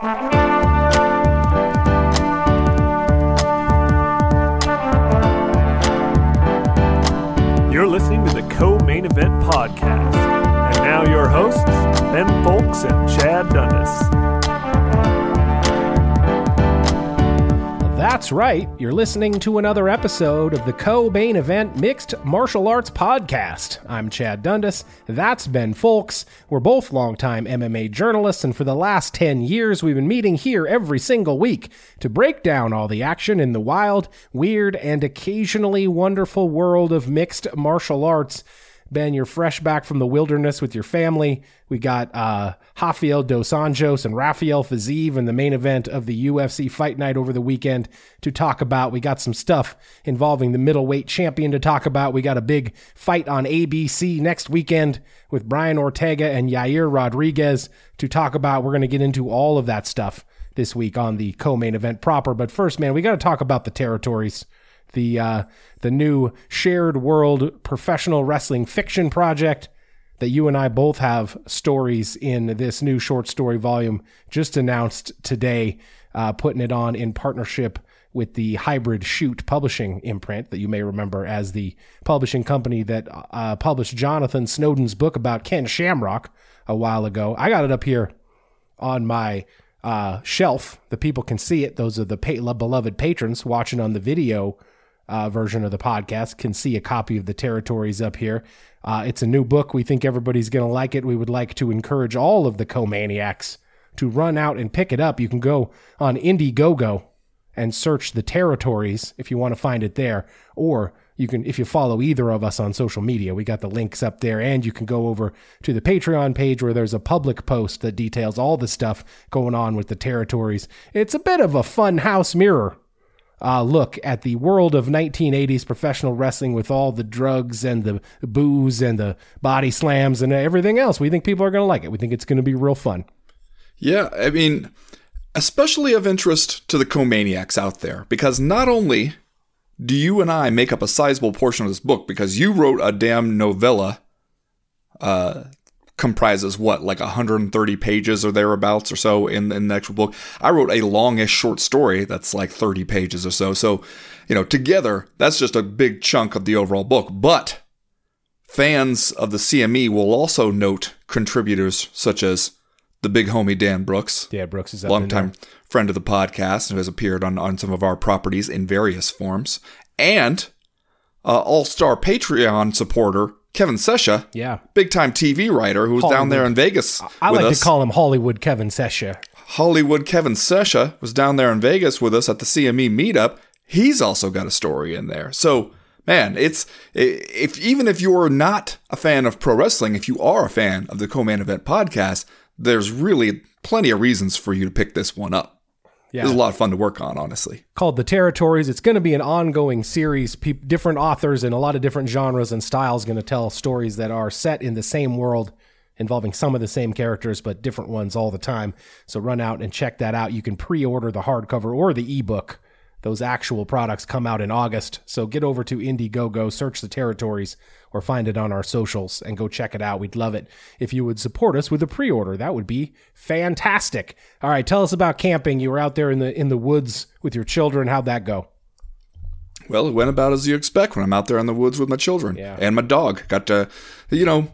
You're listening to the Co Main Event Podcast. And now your hosts, Ben Fowlkes and Chad Dundas. That's right. You're listening to another episode of the Co Main Event Mixed Martial Arts Podcast. I'm Chad Dundas. That's Ben Fowlkes. We're both longtime MMA journalists, and for the last 10 years, we've been meeting here every single week to break down all the action in the wild, weird, and occasionally wonderful world of mixed martial arts. Ben, you're fresh back from the wilderness with your family. We got uh, Rafael Dos Anjos and Rafael Fiziev in the main event of the UFC Fight Night over the weekend to talk about. We got some stuff involving the middleweight champion to talk about. We got a big fight on ABC next weekend with Brian Ortega and Yair Rodriguez to talk about. We're going to get into all of that stuff this week on the co-main event proper. But first, man, we got to talk about the territories the uh, the new shared world professional wrestling fiction project that you and I both have stories in this new short story volume just announced today, uh, putting it on in partnership with the Hybrid Shoot Publishing imprint that you may remember as the publishing company that uh, published Jonathan Snowden's book about Ken Shamrock a while ago. I got it up here on my uh, shelf. The people can see it. Those are the pa- beloved patrons watching on the video uh, version of the podcast can see a copy of the territories up here. Uh, it's a new book. We think everybody's going to like it. We would like to encourage all of the co-maniacs to run out and pick it up. You can go on Indiegogo and search the territories if you want to find it there, or you can if you follow either of us on social media. We got the links up there, and you can go over to the Patreon page where there's a public post that details all the stuff going on with the territories. It's a bit of a fun house mirror uh, look at the world of 1980s professional wrestling with all the drugs and the booze and the body slams and everything else. We think people are going to like it. We think it's going to be real fun. Yeah, I mean, especially of interest to the co-maniacs out there, because not only do you and I make up a sizable portion of this book, because you wrote a damn novella uh, comprises what like 130 pages or thereabouts or so in, in the actual book. I wrote a longish short story that's like 30 pages or so. So you know together that's just a big chunk of the overall book. But fans of the cme will also note contributors such as the big homie dan brooks yeah brooks is up longtime friend of the podcast who has appeared on, on some of our properties in various forms and uh, all-star patreon supporter Kevin Sesha, yeah, big time TV writer who was Hollywood. down there in Vegas. I like us. to call him Hollywood Kevin Sesha. Hollywood Kevin Sesha was down there in Vegas with us at the CME meetup. He's also got a story in there. So, man, it's if even if you're not a fan of pro wrestling, if you are a fan of the Co-Main Event podcast, there's really plenty of reasons for you to pick this one up. Yeah. It was a lot of fun to work on, honestly. Called The Territories. It's going to be an ongoing series. Pe- different authors and a lot of different genres and styles going to tell stories that are set in the same world, involving some of the same characters, but different ones all the time. So run out and check that out. You can pre order the hardcover or the ebook. Those actual products come out in August. So get over to Indiegogo, search the territories, or find it on our socials and go check it out. We'd love it if you would support us with a pre-order. That would be fantastic. All right, tell us about camping. You were out there in the in the woods with your children. How'd that go? Well, it went about as you expect when I'm out there in the woods with my children Yeah. and my dog. Got to, you know,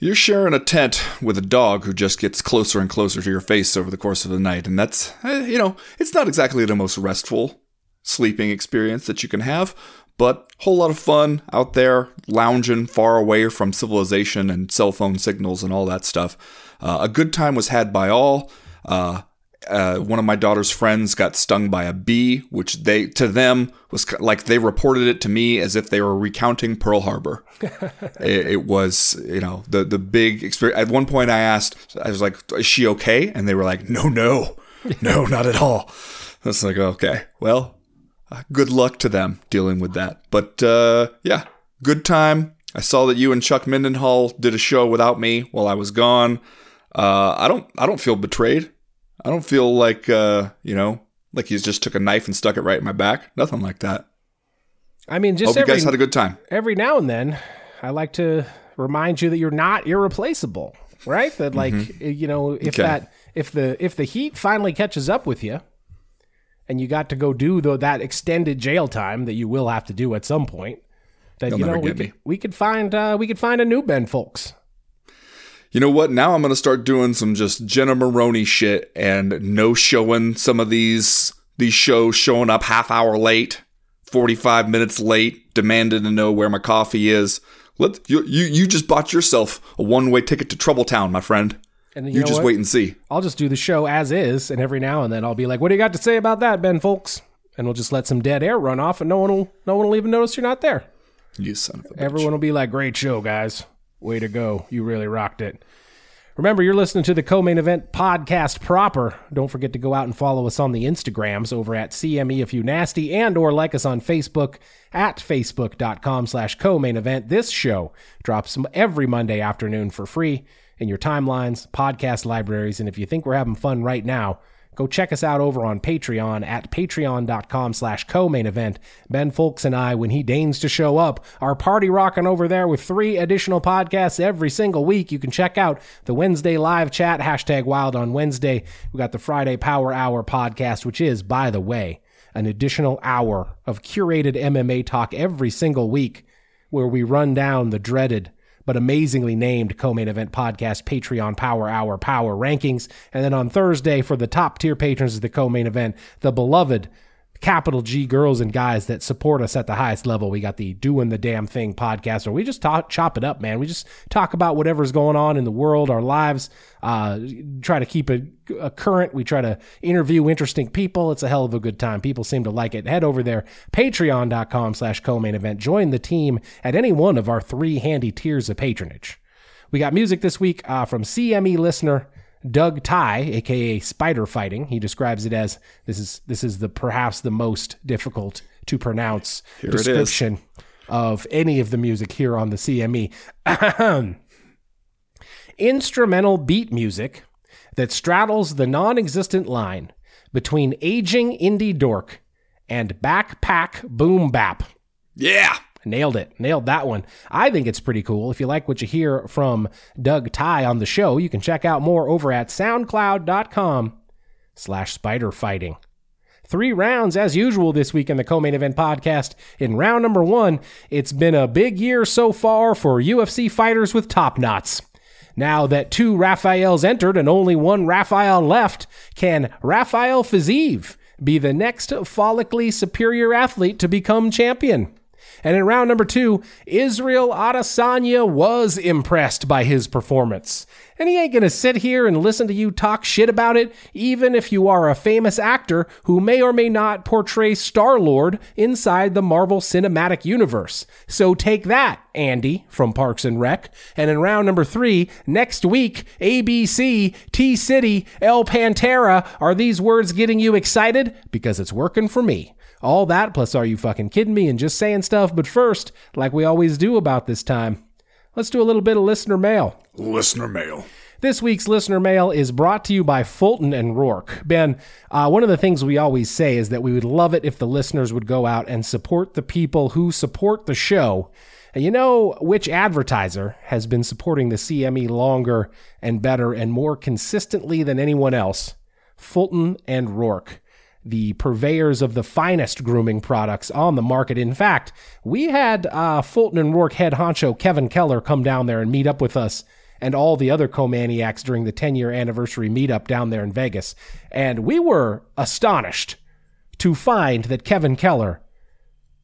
you're sharing a tent with a dog who just gets closer and closer to your face over the course of the night, and that's, eh, you know, it's not exactly the most restful sleeping experience that you can have, but a whole lot of fun out there lounging far away from civilization and cell phone signals and all that stuff. Uh, a good time was had by all. Uh, uh, one of my daughter's friends got stung by a bee, which they to them was like they reported it to me as if they were recounting Pearl Harbor. it, it was, you know, the the big experience. At one point, I asked, I was like, "Is she okay?" And they were like, "No, no, no, not at all." I was like, "Okay, well, good luck to them dealing with that." But uh, yeah, good time. I saw that you and Chuck Mindenhall did a show without me while I was gone. Uh, I don't, I don't feel betrayed. I don't feel like, uh, you know, like he's just took a knife and stuck it right in my back. Nothing like that. I mean, just Hope you every, guys had a good time. every now and then, I like to remind you that you're not irreplaceable, right? That like you know, if Okay. that if the if the heat finally catches up with you, and you got to go do that extended jail time that you will have to do at some point, then You'll you know we get could, me. we could find uh, we could find a new Ben Fowlkes. You know what? Now I'm gonna start doing some just Jenna Maroney shit and no showing some of these these shows showing up half hour late, 45 minutes late, demanding to know where my coffee is. Let you you, you just bought yourself a one way ticket to Troubletown, my friend. And you You, know just what? wait and see. I'll just do the show as is, and every now and then I'll be like, "What do you got to say about that, Ben Fowlkes?" And we'll just let some dead air run off, and no one will no one will even notice you're not there. You son of a bitch. Everyone will be like, "Great show, guys! Way to go! You really rocked it." Remember, you're listening to the co-main event podcast proper. Don't forget to go out and follow us on the Instagrams over at CME if you nasty and or like us on Facebook at facebook.com slash co-main event. This show drops every Monday afternoon for free in your timelines, podcast libraries, and if you think we're having fun right now, go check us out over on Patreon at patreon.com slash co-main event. Ben Fowlkes and I, when he deigns to show up, are party rocking over there with three additional podcasts every single week. You can check out the Wednesday live chat, hashtag wild on Wednesday. We got the Friday Power Hour podcast, which is, by the way, an additional hour of curated MMA talk every single week where we run down the dreaded but amazingly named co-main event podcast Patreon Power Hour Power Rankings. And then on Thursday for the top tier patrons of the co-main event, the beloved capital G girls and guys that support us at the highest level. We got the Doing the Damn Thing podcast where we just talk, chop it up, man. We just talk about whatever's going on in the world, our lives, uh, try to keep it current. We try to interview interesting people. It's a hell of a good time. People seem to like it. Head over there, patreon.com slash co-main event. Join the team at any one of our three handy tiers of patronage. We got music this week uh, from CME listener Doug Ty, aka Spider Fighting. He describes it as this is this is the perhaps the most difficult to pronounce is. description of any of the music here on the CME. Instrumental beat music that straddles the non-existent line between aging indie dork and backpack boom bap. Yeah. Nailed it. Nailed that one. I think it's pretty cool. If you like what you hear from Doug Ty on the show, you can check out more over at soundcloud.com slash spider fighting. Three rounds as usual this week in the co-main event podcast. In round number one, it's been a big year so far for UFC fighters with top knots. Now that two Rafaels entered and only one Rafael left, can Rafael Fiziev be the next follically superior athlete to become champion? And in round number two, Israel Adesanya was impressed by his performance. And he ain't gonna sit here and listen to you talk shit about it, even if you are a famous actor who may or may not portray Star Lord inside the Marvel Cinematic Universe. So take that, Andy from Parks and Rec. And in round number three, next week, ABC, T City, El Pantera. Are these words getting you excited? Because it's working for me. All that plus are you fucking kidding me and just saying stuff. But first, like we always do about this time, let's do a little bit of listener mail. Listener mail. This week's listener mail is brought to you by Fulton and Roark. Ben, uh, one of the things we always say is that we would love it if the listeners would go out and support the people who support the show. And you know which advertiser has been supporting the CME longer and better and more consistently than anyone else? Fulton and Roark the purveyors of the finest grooming products on the market. In fact, we had uh, Fulton and Roark head honcho Kevin Keller come down there and meet up with us and all the other co-maniacs during the 10 year anniversary meetup down there in Vegas. And we were astonished to find that Kevin Keller,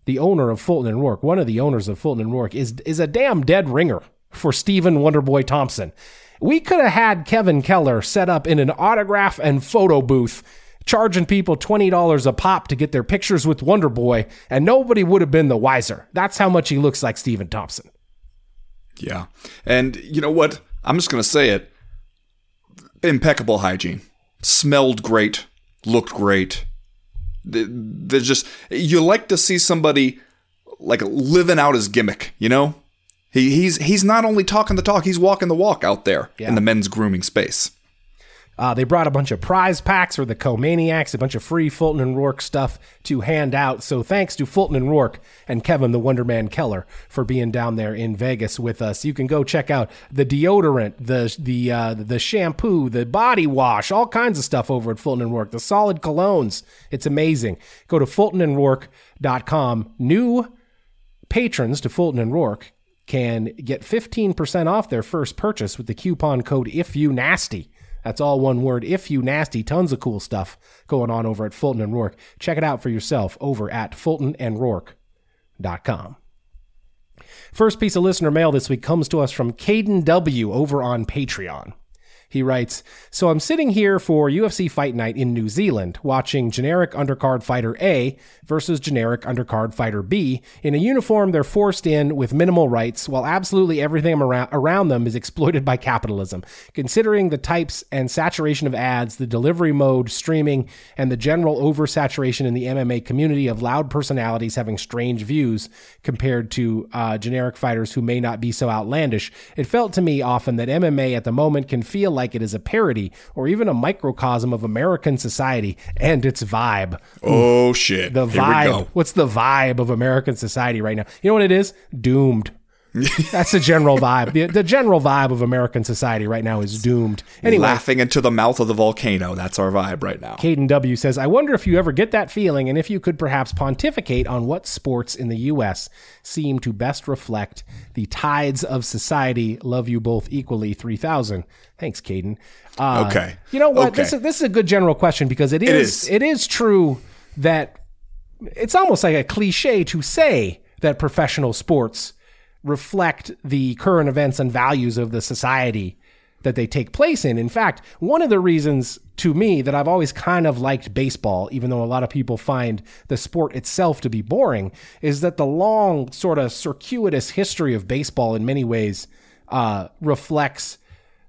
the owner of Fulton and Roark, one of the owners of Fulton and Roark, is, is a damn dead ringer for Stephen Wonderboy Thompson. We could have had Kevin Keller set up in an autograph and photo booth charging people $20 a pop to get their pictures with Wonder Boy, and nobody would have been the wiser. That's how much he looks like Stephen Thompson. Yeah. And you know what? I'm just going to say it. Impeccable hygiene. Smelled great. Looked great. There's just, you like to see somebody like living out his gimmick, you know? He, he's he's not only talking the talk, he's walking the walk out there Yeah. in the men's grooming space. Uh, they brought a bunch of prize packs for the co-maniacs, a bunch of free Fulton and Roark stuff to hand out. So thanks to Fulton and Roark and Kevin the Wonderman Keller for being down there in Vegas with us. You can go check out the deodorant, the the uh, the shampoo, the body wash, all kinds of stuff over at Fulton and Roark. The solid colognes, it's amazing. Go to fultonandroark.com. New patrons to Fulton and Roark can get 15% off their first purchase with the coupon code if you nasty. That's all one word. If you nasty, tons of cool stuff going on over at Fulton and Roark. Check it out for yourself over at fultonandroark.com. First piece of listener mail this week comes to us from Caden W over on Patreon. He writes, So I'm sitting here for UFC Fight Night in New Zealand, watching generic undercard fighter A versus generic undercard fighter B. In a uniform, they're forced in with minimal rights, while absolutely everything around, them is exploited by capitalism. Considering the types and saturation of ads, the delivery mode, streaming, and the general oversaturation in the MMA community of loud personalities having strange views compared to uh, generic fighters who may not be so outlandish, it felt to me often that MMA at the moment can feel like it is a parody or even a microcosm of American society and its vibe. Oh shit! The Here vibe. go. What's the vibe of American society right now? You know what it is? Doomed. That's the general vibe. The, the general vibe of American society right now is doomed. Anyway, Laughing into the mouth of the volcano. That's our vibe right now. Caden W says, I wonder if you ever get that feeling and if you could perhaps pontificate on what sports in the U.S. seem to best reflect the tides of society. Love you both equally, 3000. Thanks, Caden. Uh, Okay. You know what? Okay. This, is, this is a good general question because it is, is. it is true that it's almost like a cliche to say that professional sports reflect the current events and values of the society that they take place in. In fact, one of the reasons to me that I've always kind of liked baseball, even though a lot of people find the sport itself to be boring, is that the long, sort of circuitous history of baseball in many ways uh, reflects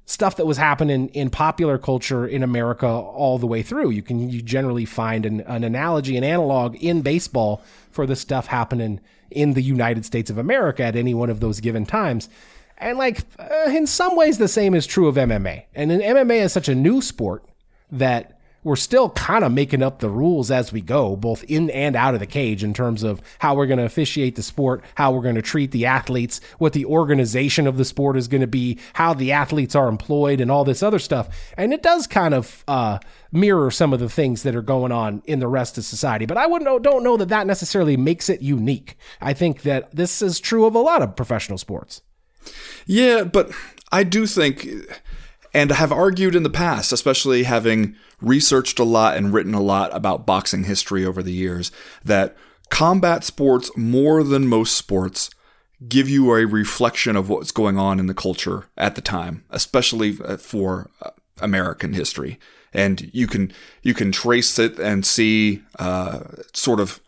stuff that was happening in popular culture in America all the way through. You can you generally find an, an analogy, an analog in baseball for the stuff happening in the United States of America at any one of those given times. And like uh, in some ways, the same is true of MMA. And MMA is such a new sport that we're still kind of making up the rules as we go, both in and out of the cage, in terms of how we're going to officiate the sport, how we're going to treat the athletes, what the organization of the sport is going to be, how the athletes are employed, and all this other stuff. And it does kind of uh, mirror some of the things that are going on in the rest of society. But I wouldn't don't know that that necessarily makes it unique. I think that this is true of a lot of professional sports. Yeah, but I do think, and I have argued in the past, especially having researched a lot and written a lot about boxing history over the years, that combat sports, more than most sports, give you a reflection of what's going on in the culture at the time, especially uh, for uh, American history. And you can you can trace it and see uh, sort of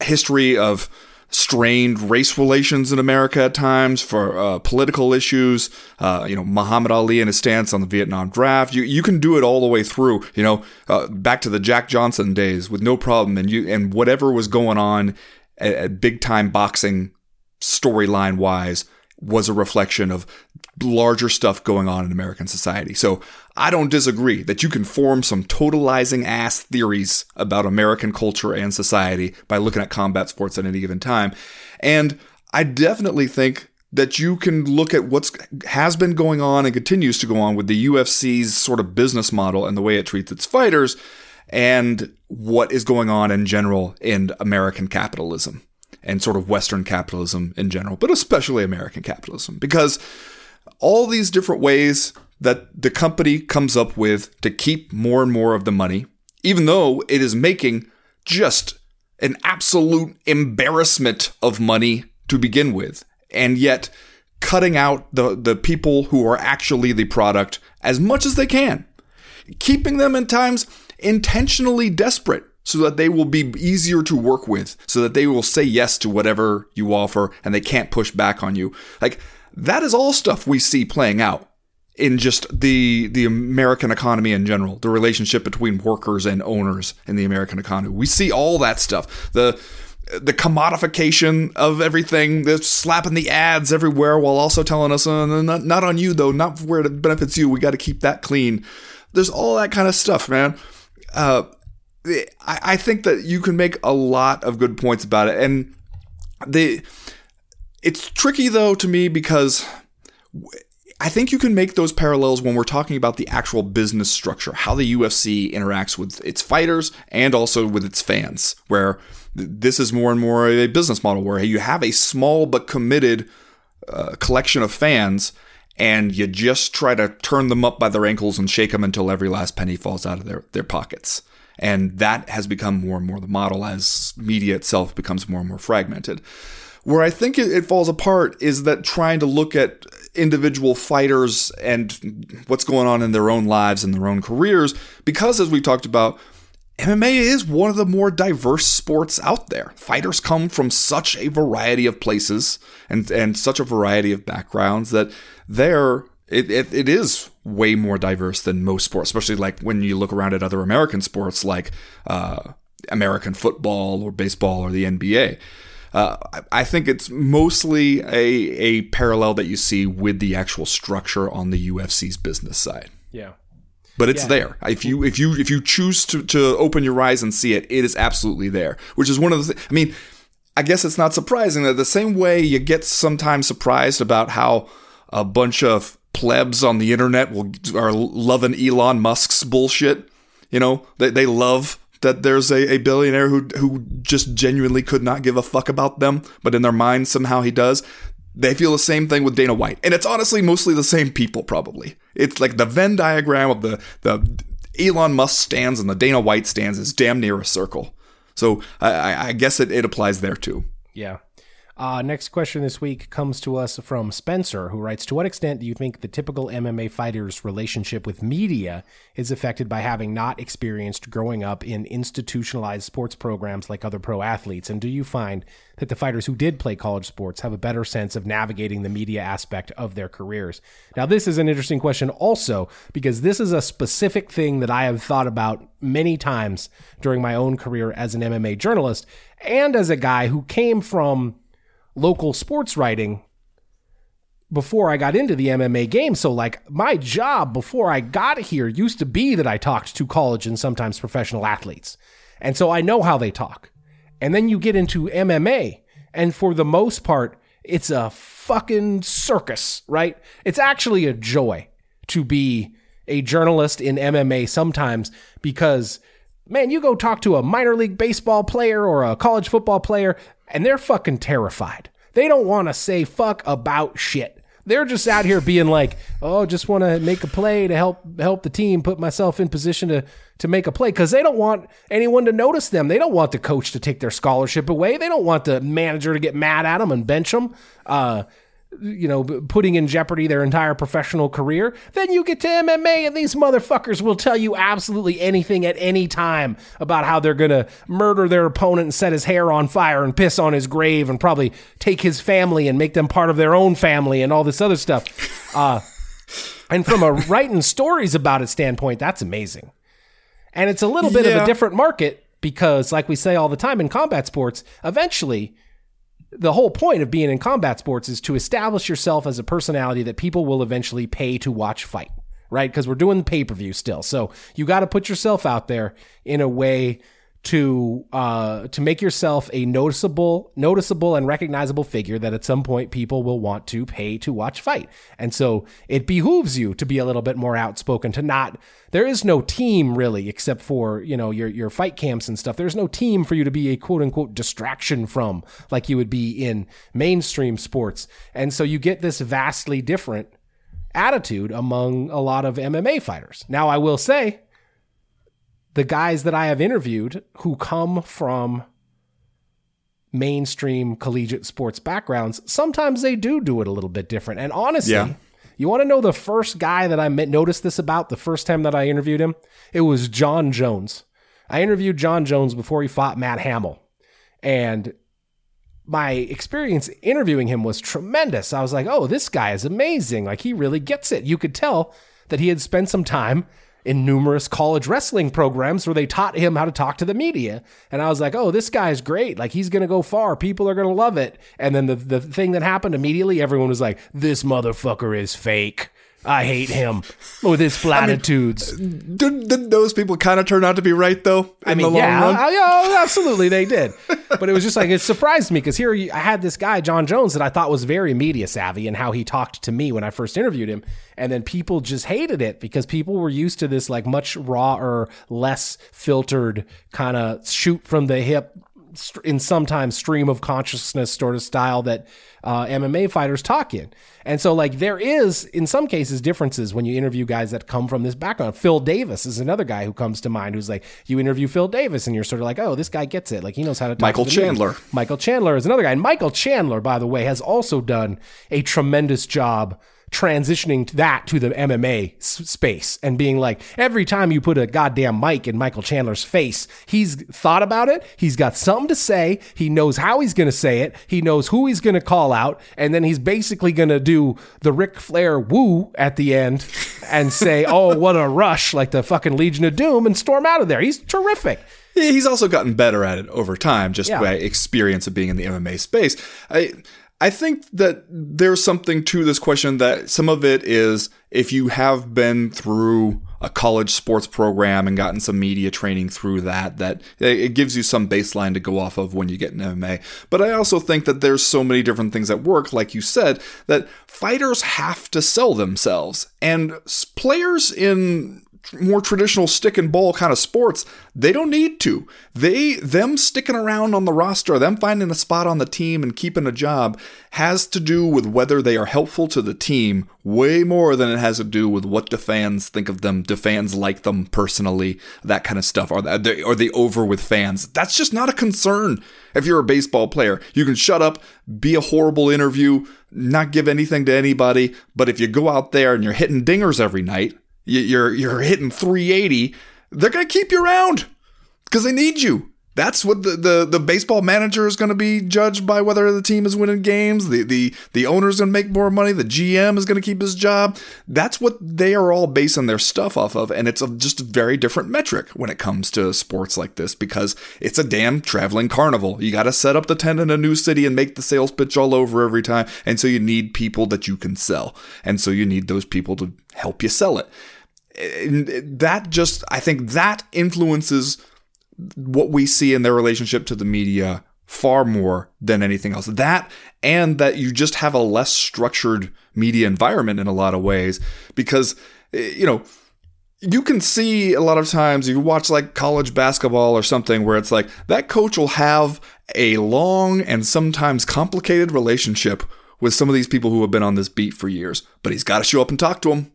history of strained race relations in America at times for uh, political issues. Uh, you know, Muhammad Ali and his stance on the Vietnam draft. You you can do it all the way through. You know, uh, back to the Jack Johnson days with no problem. And you and whatever was going on at, at big time boxing storyline wise was a reflection of larger stuff going on in American society. So I don't disagree that you can form some totalizing ass theories about American culture and society by looking at combat sports at any given time. And I definitely think that you can look at what's has been going on and continues to go on with the UFC's sort of business model and the way it treats its fighters and what is going on in general in American capitalism and sort of Western capitalism in general, but especially American capitalism, because all these different ways that the company comes up with to keep more and more of the money, even though it is making just an absolute embarrassment of money to begin with, and yet cutting out the, the people who are actually the product as much as they can, keeping them in times intentionally desperate so that they will be easier to work with, so that they will say yes to whatever you offer and they can't push back on you. Like that is all stuff we see playing out in just the the American economy in general, the relationship between workers and owners in the American economy. We see all that stuff. The the commodification of everything, the slapping the ads everywhere while also telling us, uh, not, not on you though, not where it benefits you. We got to keep that clean. there's all that kind of stuff, man. Uh, I, I think that you can make a lot of good points about it, and the it's tricky though to me because I think you can make those parallels when we're talking about the actual business structure, how the UFC interacts with its fighters and also with its fans, where this is more and more a business model where you have a small but committed uh, collection of fans and you just try to turn them up by their ankles and shake them until every last penny falls out of their, their pockets. And that has become more and more the model as media itself becomes more and more fragmented. Where I think it, falls apart is that trying to look at individual fighters and what's going on in their own lives and their own careers, because as we talked about, MMA is one of the more diverse sports out there. Fighters come from such a variety of places and, and such a variety of backgrounds that there it, it, it is way more diverse than most sports, especially like when you look around at other American sports like uh, American football or baseball or the NBA. Uh, I think it's mostly a, a parallel that you see with the actual structure on the UFC's business side. Yeah. But it's Yeah. there. If you if you if you choose to, to open your eyes and see it, it is absolutely there. Which is one of the. Th- I mean, I guess it's not surprising that the same way you get sometimes surprised about how a bunch of plebs on the internet will are loving Elon Musk's bullshit. You know, they they love that there's a, a billionaire who who just genuinely could not give a fuck about them, but in their mind somehow he does. They feel the same thing with Dana White, and it's honestly mostly the same people. Probably it's like the Venn diagram of the the Elon Musk stands and the Dana White stands is damn near a circle. So I, I- guess it, it applies there too. Yeah. Uh, next question this week comes to us from Spencer, who writes To what extent do you think the typical MMA fighter's relationship with media is affected by having not experienced growing up in institutionalized sports programs like other pro athletes? And do you find that the fighters who did play college sports have a better sense of navigating the media aspect of their careers? Now, this is an interesting question also because this is a specific thing that I have thought about many times during my own career as an MMA journalist and as a guy who came from local sports writing before I got into the MMA game. So, like, my job before I got here used to be that I talked to college and sometimes professional athletes. And so I know how they talk. And then you get into MMA, and for the most part, it's a fucking circus, right? It's actually a joy to be a journalist in MMA sometimes because man, you go talk to a minor league baseball player or a college football player, and they're fucking terrified. They don't want to say fuck about shit. They're just out here being like, "Oh, just want to make a play to help help the team, put myself in position to to make a play." Because they don't want anyone to notice them. They don't want the coach to take their scholarship away. They don't want the manager to get mad at them and bench them. Uh, you know, putting in jeopardy their entire professional career, then you get to MMA and these motherfuckers will tell you absolutely anything at any time about how they're going to murder their opponent and set his hair on fire and piss on his grave and probably take his family and make them part of their own family and all this other stuff. Uh, and from a writing stories about it standpoint, that's amazing. And it's a little bit of a different market because, like we say all the time in combat sports, eventually the whole point of being in combat sports is to establish yourself as a personality that people will eventually pay to watch fight, right? Because we're doing pay per view still, so you got to put yourself out there in a way to uh, to make yourself a noticeable, noticeable and recognizable figure that at some point people will want to pay to watch fight, and so it behooves you to be a little bit more outspoken. To not, there is no team really, except for you know your your fight camps and stuff. There's no team for you to be a quote unquote distraction from, like you would be in mainstream sports, and so you get this vastly different attitude among a lot of MMA fighters. Now, I will say the guys that I have interviewed who come from mainstream collegiate sports backgrounds, sometimes they do do it a little bit different. And honestly, Yeah. you want to know the first guy that I met, noticed this about the first time that I interviewed him? It was Jon Jones. I interviewed Jon Jones before he fought Matt Hamill. And my experience interviewing him was tremendous. I was like, oh, this guy is amazing. Like, he really gets it. You could tell that he had spent some time in numerous college wrestling programs where they taught him how to talk to the media. And I was like, oh, this guy's great. Like, he's going to go far. People are going to love it. And then the, the thing that happened immediately, everyone was like, this motherfucker is fake. I hate him with his platitudes. Did, did those people kind of turn out to be right though? In I mean, the long yeah, run? I- yeah, oh, absolutely, they did. But it was just like it surprised me because here I had this guy Jon Jones that I thought was very media savvy and how he talked to me when I first interviewed him, and then people just hated it because people were used to this like much raw or less filtered kind of shoot from the hip in sometimes stream of consciousness sort of style that uh, MMA fighters talk in. And so, like, there is, in some cases, differences when you interview guys that come from this background. Phil Davis is another guy who comes to mind who's like, you interview Phil Davis and you're sort of like, oh, this guy gets it. Like, he knows how to talk Michael to. Chandler. Michael Chandler is another guy. And Michael Chandler, by the way, has also done a tremendous job transitioning to that to the MMA space and being like every time you put a goddamn mic in Michael Chandler's face, he's thought about it. He's got something to say. He knows how he's going to say it. He knows who he's going to call out, and then he's basically going to do the Ric Flair woo at the end and say, "Oh, what a rush!" like the fucking Legion of Doom, and storm out of there. He's terrific. He's also gotten better at it over time, just Yeah. by experience of being in the MMA space. I I think that there's something to this question that some of it is if you have been through a college sports program and gotten some media training through that, that it gives you some baseline to go off of when you get in MMA. But I also think that there's so many different things at work, like you said, that fighters have to sell themselves. And players in more traditional stick and ball kind of sports, they don't need to. They them sticking around on the roster, them finding a spot on the team and keeping a job has to do with whether they are helpful to the team way more than it has to do with what do fans think of them. Do fans like them personally? That kind of stuff. Are they, are they over with fans? That's just not a concern. If you're a baseball player, you can shut up, be a horrible interview, not give anything to anybody. But if you go out there and you're hitting dingers every night, you're you're hitting 380, they're gonna keep you around because they need you. That's what the, the, the baseball manager is going to be judged by whether the team is winning games. The the the owner is going to make more money. The GM is going to keep his job. That's what they are all basing their stuff off of, and it's a, just a very different metric when it comes to sports like this because it's a damn traveling carnival. You got to set up the tent in a new city and make the sales pitch all over every time, and so you need people that you can sell, and so you need those people to help you sell it that just I think that influences what we see in their relationship to the media far more than anything else. That and that you just have a less structured media environment in a lot of ways because you know you can see a lot of times you watch like college basketball or something where it's like that coach will have a long and sometimes complicated relationship with some of these people who have been on this beat for years, but he's got to show up and talk to them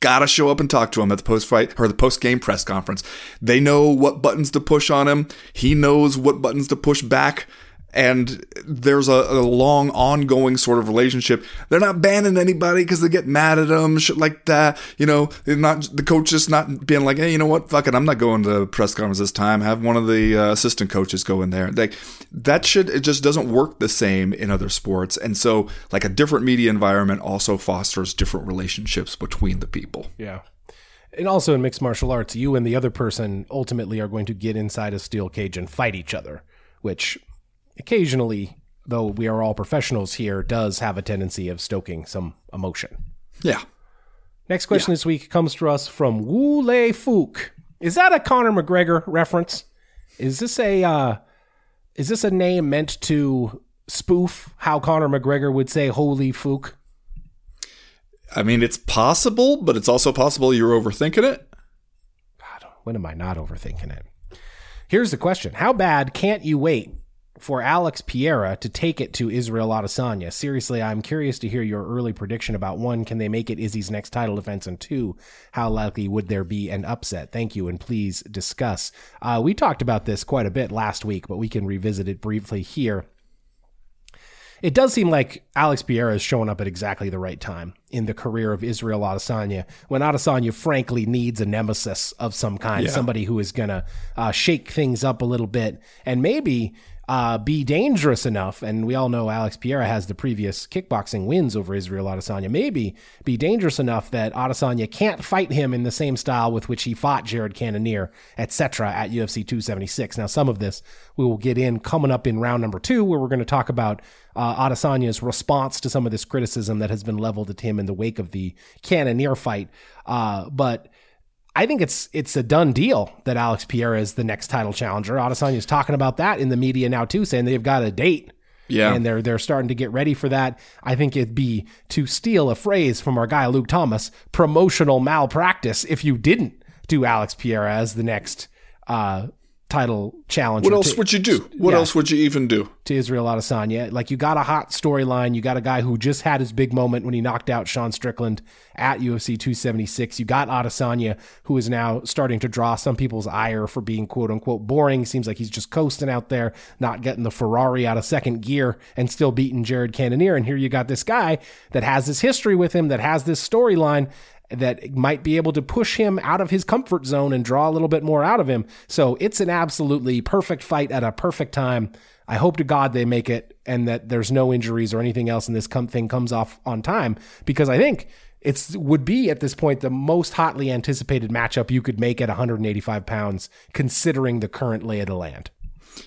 gotta show up and talk to him at the post fight or the post game press conference. They know what buttons to push on him. He knows what buttons to push back. And there's a, a long, ongoing sort of relationship. They're not banning anybody because they get mad at them, shit like that. You know, not the coach just not being like, hey, you know what, fuck it, I'm not going to press conference this time. Have one of the uh, assistant coaches go in there. Like that shit, it just doesn't work the same in other sports. And so, like a different media environment also fosters different relationships between the people. Yeah. And also in mixed martial arts, you and the other person ultimately are going to get inside a steel cage and fight each other, which occasionally, though we are all professionals here, does have a tendency of stoking some emotion. Yeah. Next question this week comes to us from Wu Lei Fook. Is that a Conor McGregor reference? Is this a uh, is this a name meant to spoof how Conor McGregor would say "Holy Fook"? I mean, it's possible, but it's also possible you're overthinking it. God, when am I not overthinking it? Here's the question: How bad can't you wait for Alex Pereira to take it to Israel Adesanya? Seriously, I'm curious to hear your early prediction about one: Can they make it Izzy's next title defense? And two, how likely would there be an upset? Thank you, and please discuss. Uh, we talked about this quite a bit last week, but we can revisit it briefly here. It does seem like Alex Pereira is showing up at exactly the right time in the career of Israel Adesanya, when Adesanya frankly needs a nemesis of some kind, Yeah. somebody who is going to uh, shake things up a little bit and maybe uh, be dangerous enough, and we all know Alex Pereira has the previous kickboxing wins over Israel Adesanya, maybe be dangerous enough that Adesanya can't fight him in the same style with which he fought Jared Cannonier, etc. at UFC 276. Now, some of this we will get in coming up in round number two, where we're going to talk about uh, Adesanya's response to some of this criticism that has been leveled at him in the wake of the Cannonier fight. Uh, but I think it's it's a done deal that Alex Pereira is the next title challenger. Adesanya is talking about that in the media now too, saying they've got a date. Yeah. And they're they're starting to get ready for that. I think it'd be to steal a phrase from our guy Luke Thomas, promotional malpractice if you didn't do Alex Pereira as the next uh, title challenge. What else to, would you do? What yeah. else would you even do? to Israel Adesanya. Like you got a hot storyline. You got a guy who just had his big moment when he knocked out Sean Strickland at UFC 276. You got Adesanya, who is now starting to draw some people's ire for being quote unquote boring. Seems like he's just coasting out there, not getting the Ferrari out of second gear and still beating Jared Cannonier. And here you got this guy that has this history with him, that has this storyline that might be able to push him out of his comfort zone and draw a little bit more out of him. So it's an absolutely perfect fight at a perfect time. I hope to God they make it and that there's no injuries or anything else and this com- thing comes off on time because I think it's would be at this point the most hotly anticipated matchup you could make at 185 pounds considering the current lay of the land.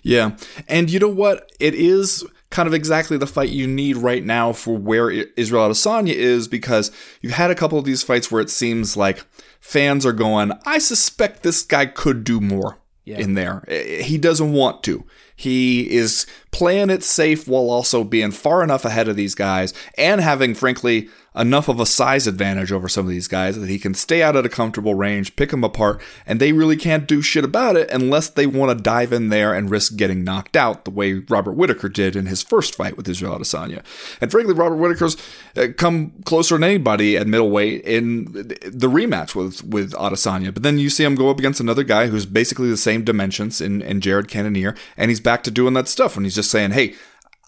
Yeah. And you know what? It is kind of exactly the fight you need right now for where Israel Adesanya is because you've had a couple of these fights where it seems like fans are going, I suspect this guy could do more yeah. in there. He doesn't want to. He is playing it safe while also being far enough ahead of these guys and having, frankly, enough of a size advantage over some of these guys that he can stay out at a comfortable range, pick them apart, and they really can't do shit about it unless they want to dive in there and risk getting knocked out the way Robert Whitaker did in his first fight with Israel Adesanya. And frankly, Robert Whitaker's uh, come closer than anybody at middleweight in the rematch with with Adesanya. But then you see him go up against another guy who's basically the same dimensions in, in Jared Cannonier, and he's back to doing that stuff. And he's just saying, hey,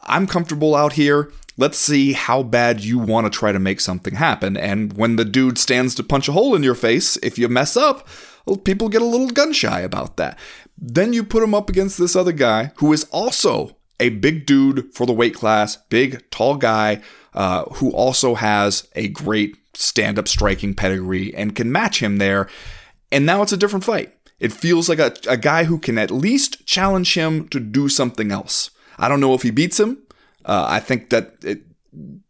I'm comfortable out here. Let's see how bad you want to try to make something happen. And when the dude stands to punch a hole in your face, if you mess up, well, people get a little gun shy about that. Then you put him up against this other guy who is also a big dude for the weight class, big, tall guy uh, who also has a great stand up striking pedigree and can match him there. And now it's a different fight. It feels like a, a guy who can at least challenge him to do something else. I don't know if he beats him. Uh, I think that it,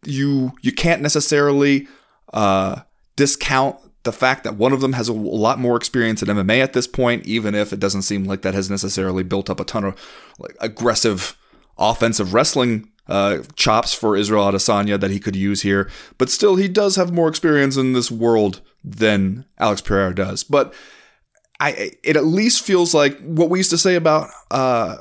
you you can't necessarily uh, discount the fact that one of them has a lot more experience in MMA at this point, even if it doesn't seem like that has necessarily built up a ton of like, aggressive offensive wrestling uh, chops for Israel Adesanya that he could use here. But still, he does have more experience in this world than Alex Pereira does. But I, it at least feels like what we used to say about uh,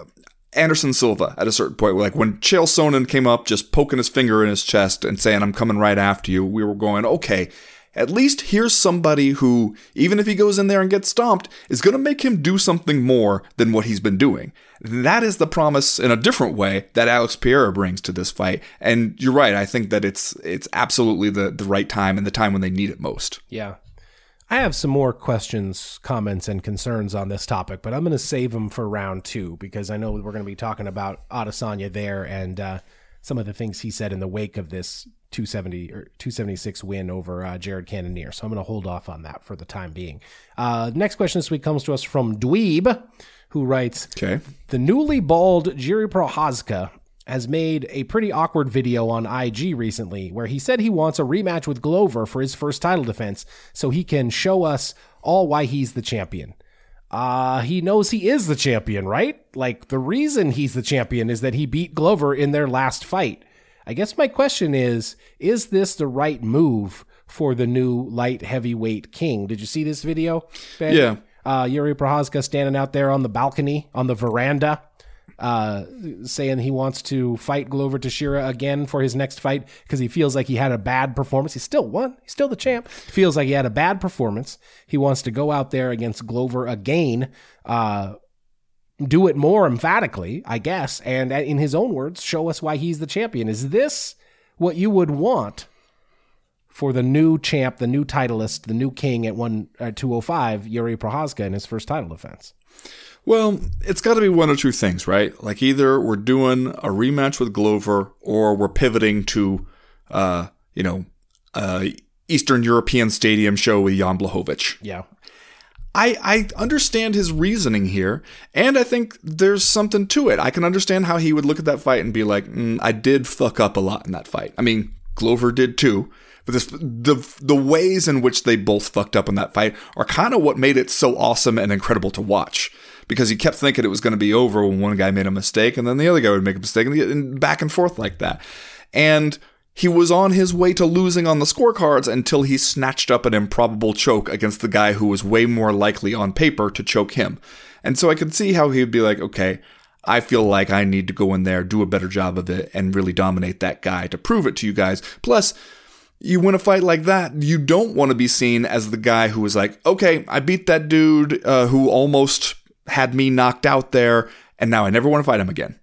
Anderson Silva at a certain point, like when Chael Sonnen came up, just poking his finger in his chest and saying, I'm coming right after you, we were going, okay, at least here's somebody who, even if he goes in there and gets stomped, is going to make him do something more than what he's been doing. That is the promise in a different way that Alex Pereira brings to this fight. And you're right. I think that it's it's absolutely the, the right time and the time when they need it most. Yeah. I have some more questions, comments, and concerns on this topic, but I'm going to save them for round two because I know we're going to be talking about Adesanya there and uh, some of the things he said in the wake of this 270 or 276 win over uh, Jared Cannonier. So I'm going to hold off on that for the time being. Uh, next question this week comes to us from Dweeb, who writes, "Okay, the newly bald Jiri Prochazka has made a pretty awkward video on IG recently where he said he wants a rematch with Glover for his first title defense so he can show us all why he's the champion. Uh, he knows he is the champion, right? Like, the reason he's the champion is that he beat Glover in their last fight. I guess my question is is this the right move for the new light heavyweight king? Did you see this video? Ben? Yeah. Uh, Jiri Prochazka standing out there on the balcony, on the veranda, uh, saying he wants to fight Glover Teixeira again for his next fight because he feels like he had a bad performance. He still won. He's still the champ. Feels like he had a bad performance. He wants to go out there against Glover again. Uh, do it more emphatically, I guess, and in his own words, show us why he's the champion. Is this what you would want for the new champ, the new titleist, the new king at one uh, 205, Jiri Prochazka in his first title defense? Well, it's got to be one or two things, right? Like either we're doing a rematch with Glover or we're pivoting to, uh, you know, uh, Eastern European Stadium show with Jan Blachowicz. Yeah. I, I understand his reasoning here, and I think there's something to it. I can understand how he would look at that fight and be like, mm, I did fuck up a lot in that fight. I mean, Glover did too. But this, the the ways in which they both fucked up in that fight are kind of what made it so awesome and incredible to watch. Because you kept thinking it was going to be over when one guy made a mistake, and then the other guy would make a mistake, and back and forth like that. And he was on his way to losing on the scorecards until he snatched up an improbable choke against the guy who was way more likely on paper to choke him. And so I could see how he'd be like, okay, I feel like I need to go in there, do a better job of it, and really dominate that guy to prove it to you guys. Plus, you win a fight like that, you don't want to be seen as the guy who was like, okay, I beat that dude uh, who almost had me knocked out there, and now I never want to fight him again.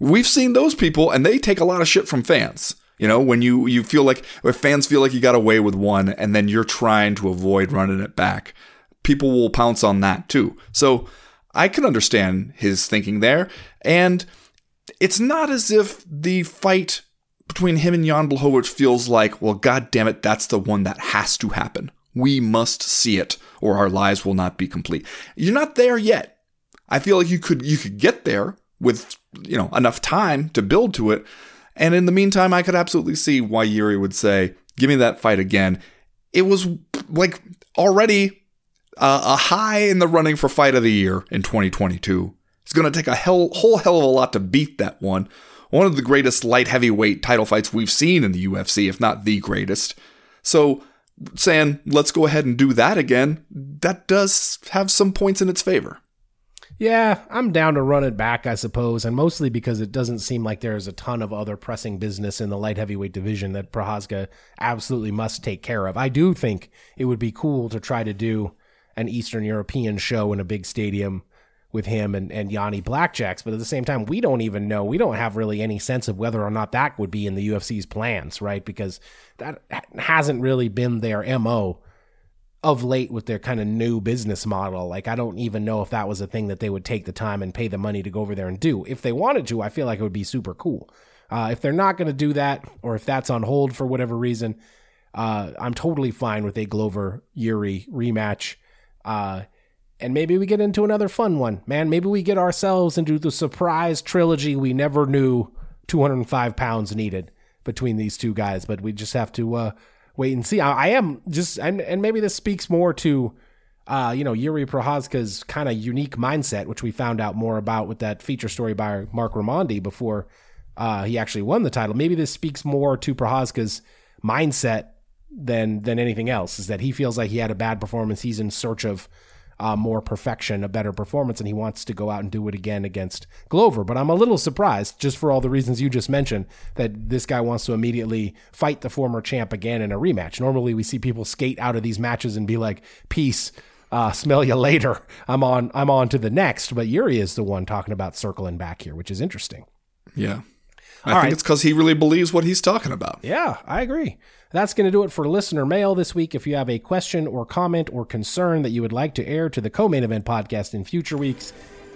We've seen those people, and they take a lot of shit from fans. You know, when you you feel like if fans feel like you got away with one and then you're trying to avoid running it back, people will pounce on that too. So I can understand his thinking there, and it's not as if the fight between him and Jan Blachowicz feels like, well, god damn it, that's the one that has to happen. We must see it, or our lives will not be complete. You're not there yet. I feel like you could you could get there with you know enough time to build to it and in the meantime, I could absolutely see why Yuri would say, Give me that fight again. It was like already uh, a high in the running for fight of the year in 2022. It's going to take a hell, whole hell of a lot to beat that one. One of the greatest light heavyweight title fights we've seen in the UFC, if not the greatest. So, saying, let's go ahead and do that again, that does have some points in its favor. Yeah, I'm down to run it back, I suppose, and mostly because it doesn't seem like there's a ton of other pressing business in the light heavyweight division that Prochazka absolutely must take care of. I do think it would be cool to try to do an Eastern European show in a big stadium with him and, and Jan Blachowicz, but at the same time, we don't even know. We don't have really any sense of whether or not that would be in the UFC's plans, right? Because that hasn't really been their MO of late with their kind of new business model. Like, I don't even know if that was a thing that they would take the time and pay the money to go over there and do. If they wanted to, I feel like it would be super cool. Uh, if they're not going to do that, or if that's on hold for whatever reason, uh, I'm totally fine with a Glover Yuri rematch. Uh, and maybe we get into another fun one. Man, maybe we get ourselves into the surprise trilogy we never knew 205 pounds needed between these two guys, but we just have to uh, wait and see. I, I am just, and, and maybe this speaks more to, uh, you know, Jiri Prochazka's kind of unique mindset, which we found out more about with that feature story by Marc Raimondi before uh, he actually won the title. Maybe this speaks more to Prochazka's mindset than than anything else. Is that he feels like he had a bad performance. He's in search of uh, more perfection, a better performance, and he wants to go out and do it again against Glover. But I'm a little surprised, just for all the reasons you just mentioned, that this guy wants to immediately fight the former champ again in a rematch. Normally, we see people skate out of these matches and be like, "Peace." Uh, smell you later. I'm on. I'm on to the next. But Yuri is the one talking about circling back here, which is interesting. Yeah, I All think right. it's because he really believes what he's talking about. Yeah, I agree. That's going to do it for listener mail this week. If you have a question or comment or concern that you would like to air to the Co-Main Event podcast in future weeks,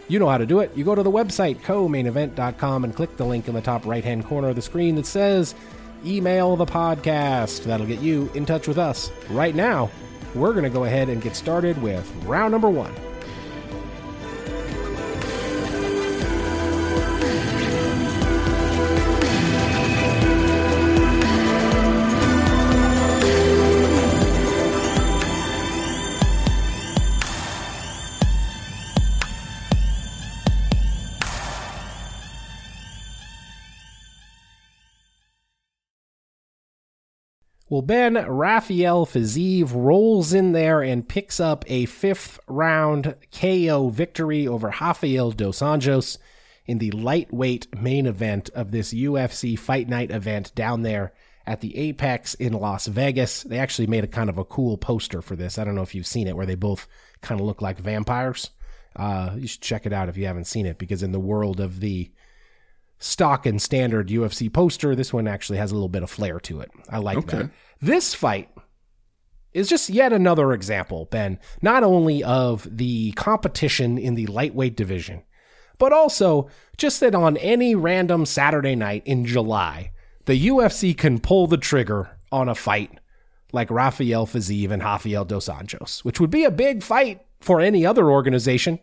you know how to do it. You go to the website, co-mainevent.com, and click the link in the top right hand corner of the screen that says email the podcast. That'll get you in touch with us. Right now, we're going to go ahead and get started with round number one. Well, Ben Rafael Fiziev rolls in there and picks up a fifth round KO victory over Rafael Dos Anjos in the lightweight main event of this UFC Fight Night event down there at the Apex in Las Vegas. They actually made a kind of a cool poster for this. I don't know if you've seen it, where they both kind of look like vampires. Uh, you should check it out if you haven't seen it, because in the world of the stock and standard UFC poster. This one actually has a little bit of flair to it. I like Okay. that. This fight is just yet another example, Ben, not only of the competition in the lightweight division, but also just that on any random Saturday night in July, the UFC can pull the trigger on a fight like Rafael Fiziev and Rafael Dos Anjos, which would be a big fight for any other organization.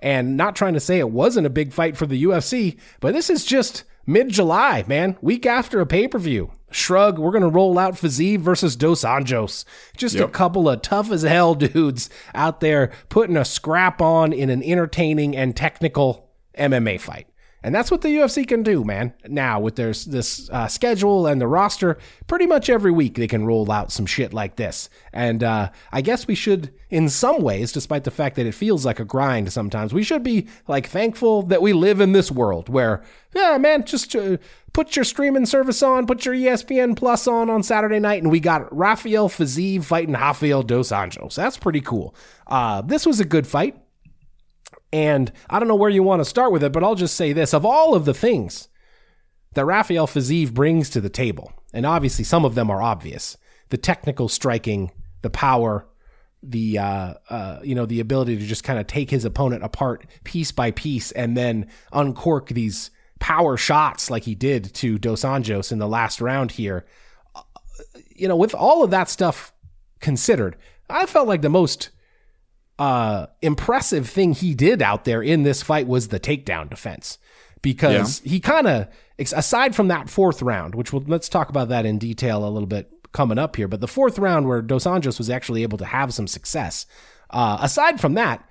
And not trying to say it wasn't a big fight for the UFC, but this is just mid July, man, week after a pay per view. Shrug, we're going to roll out Fiziev versus Dos Anjos. Just a couple of tough as hell dudes out there putting a scrap on in an entertaining and technical MMA fight. And that's what the UFC can do, man. Now, with their this uh, schedule and the roster, pretty much every week they can roll out some shit like this. And uh, I guess we should, in some ways, despite the fact that it feels like a grind sometimes, we should be like thankful that we live in this world where, yeah, man, just uh, put your streaming service on, put your ESPN Plus on on Saturday night, and we got Rafael Fiziev fighting Rafael Dos Anjos. That's pretty cool. Uh, this was a good fight. And I don't know where you want to start with it, but I'll just say this. Of all of the things that Rafael Fiziev brings to the table, and obviously some of them are obvious the technical striking, the power, the uh, uh, you know the ability to just kind of take his opponent apart piece by piece and then uncork these power shots like he did to Dos Anjos in the last round here. Uh, You know, with all of that stuff considered, I felt like the most uh, impressive thing he did out there in this fight was the takedown defense because he kind of aside from that fourth round, which we'll, let's talk about that in detail a little bit coming up here. But the fourth round where Dos Anjos was actually able to have some success. Uh, aside from that,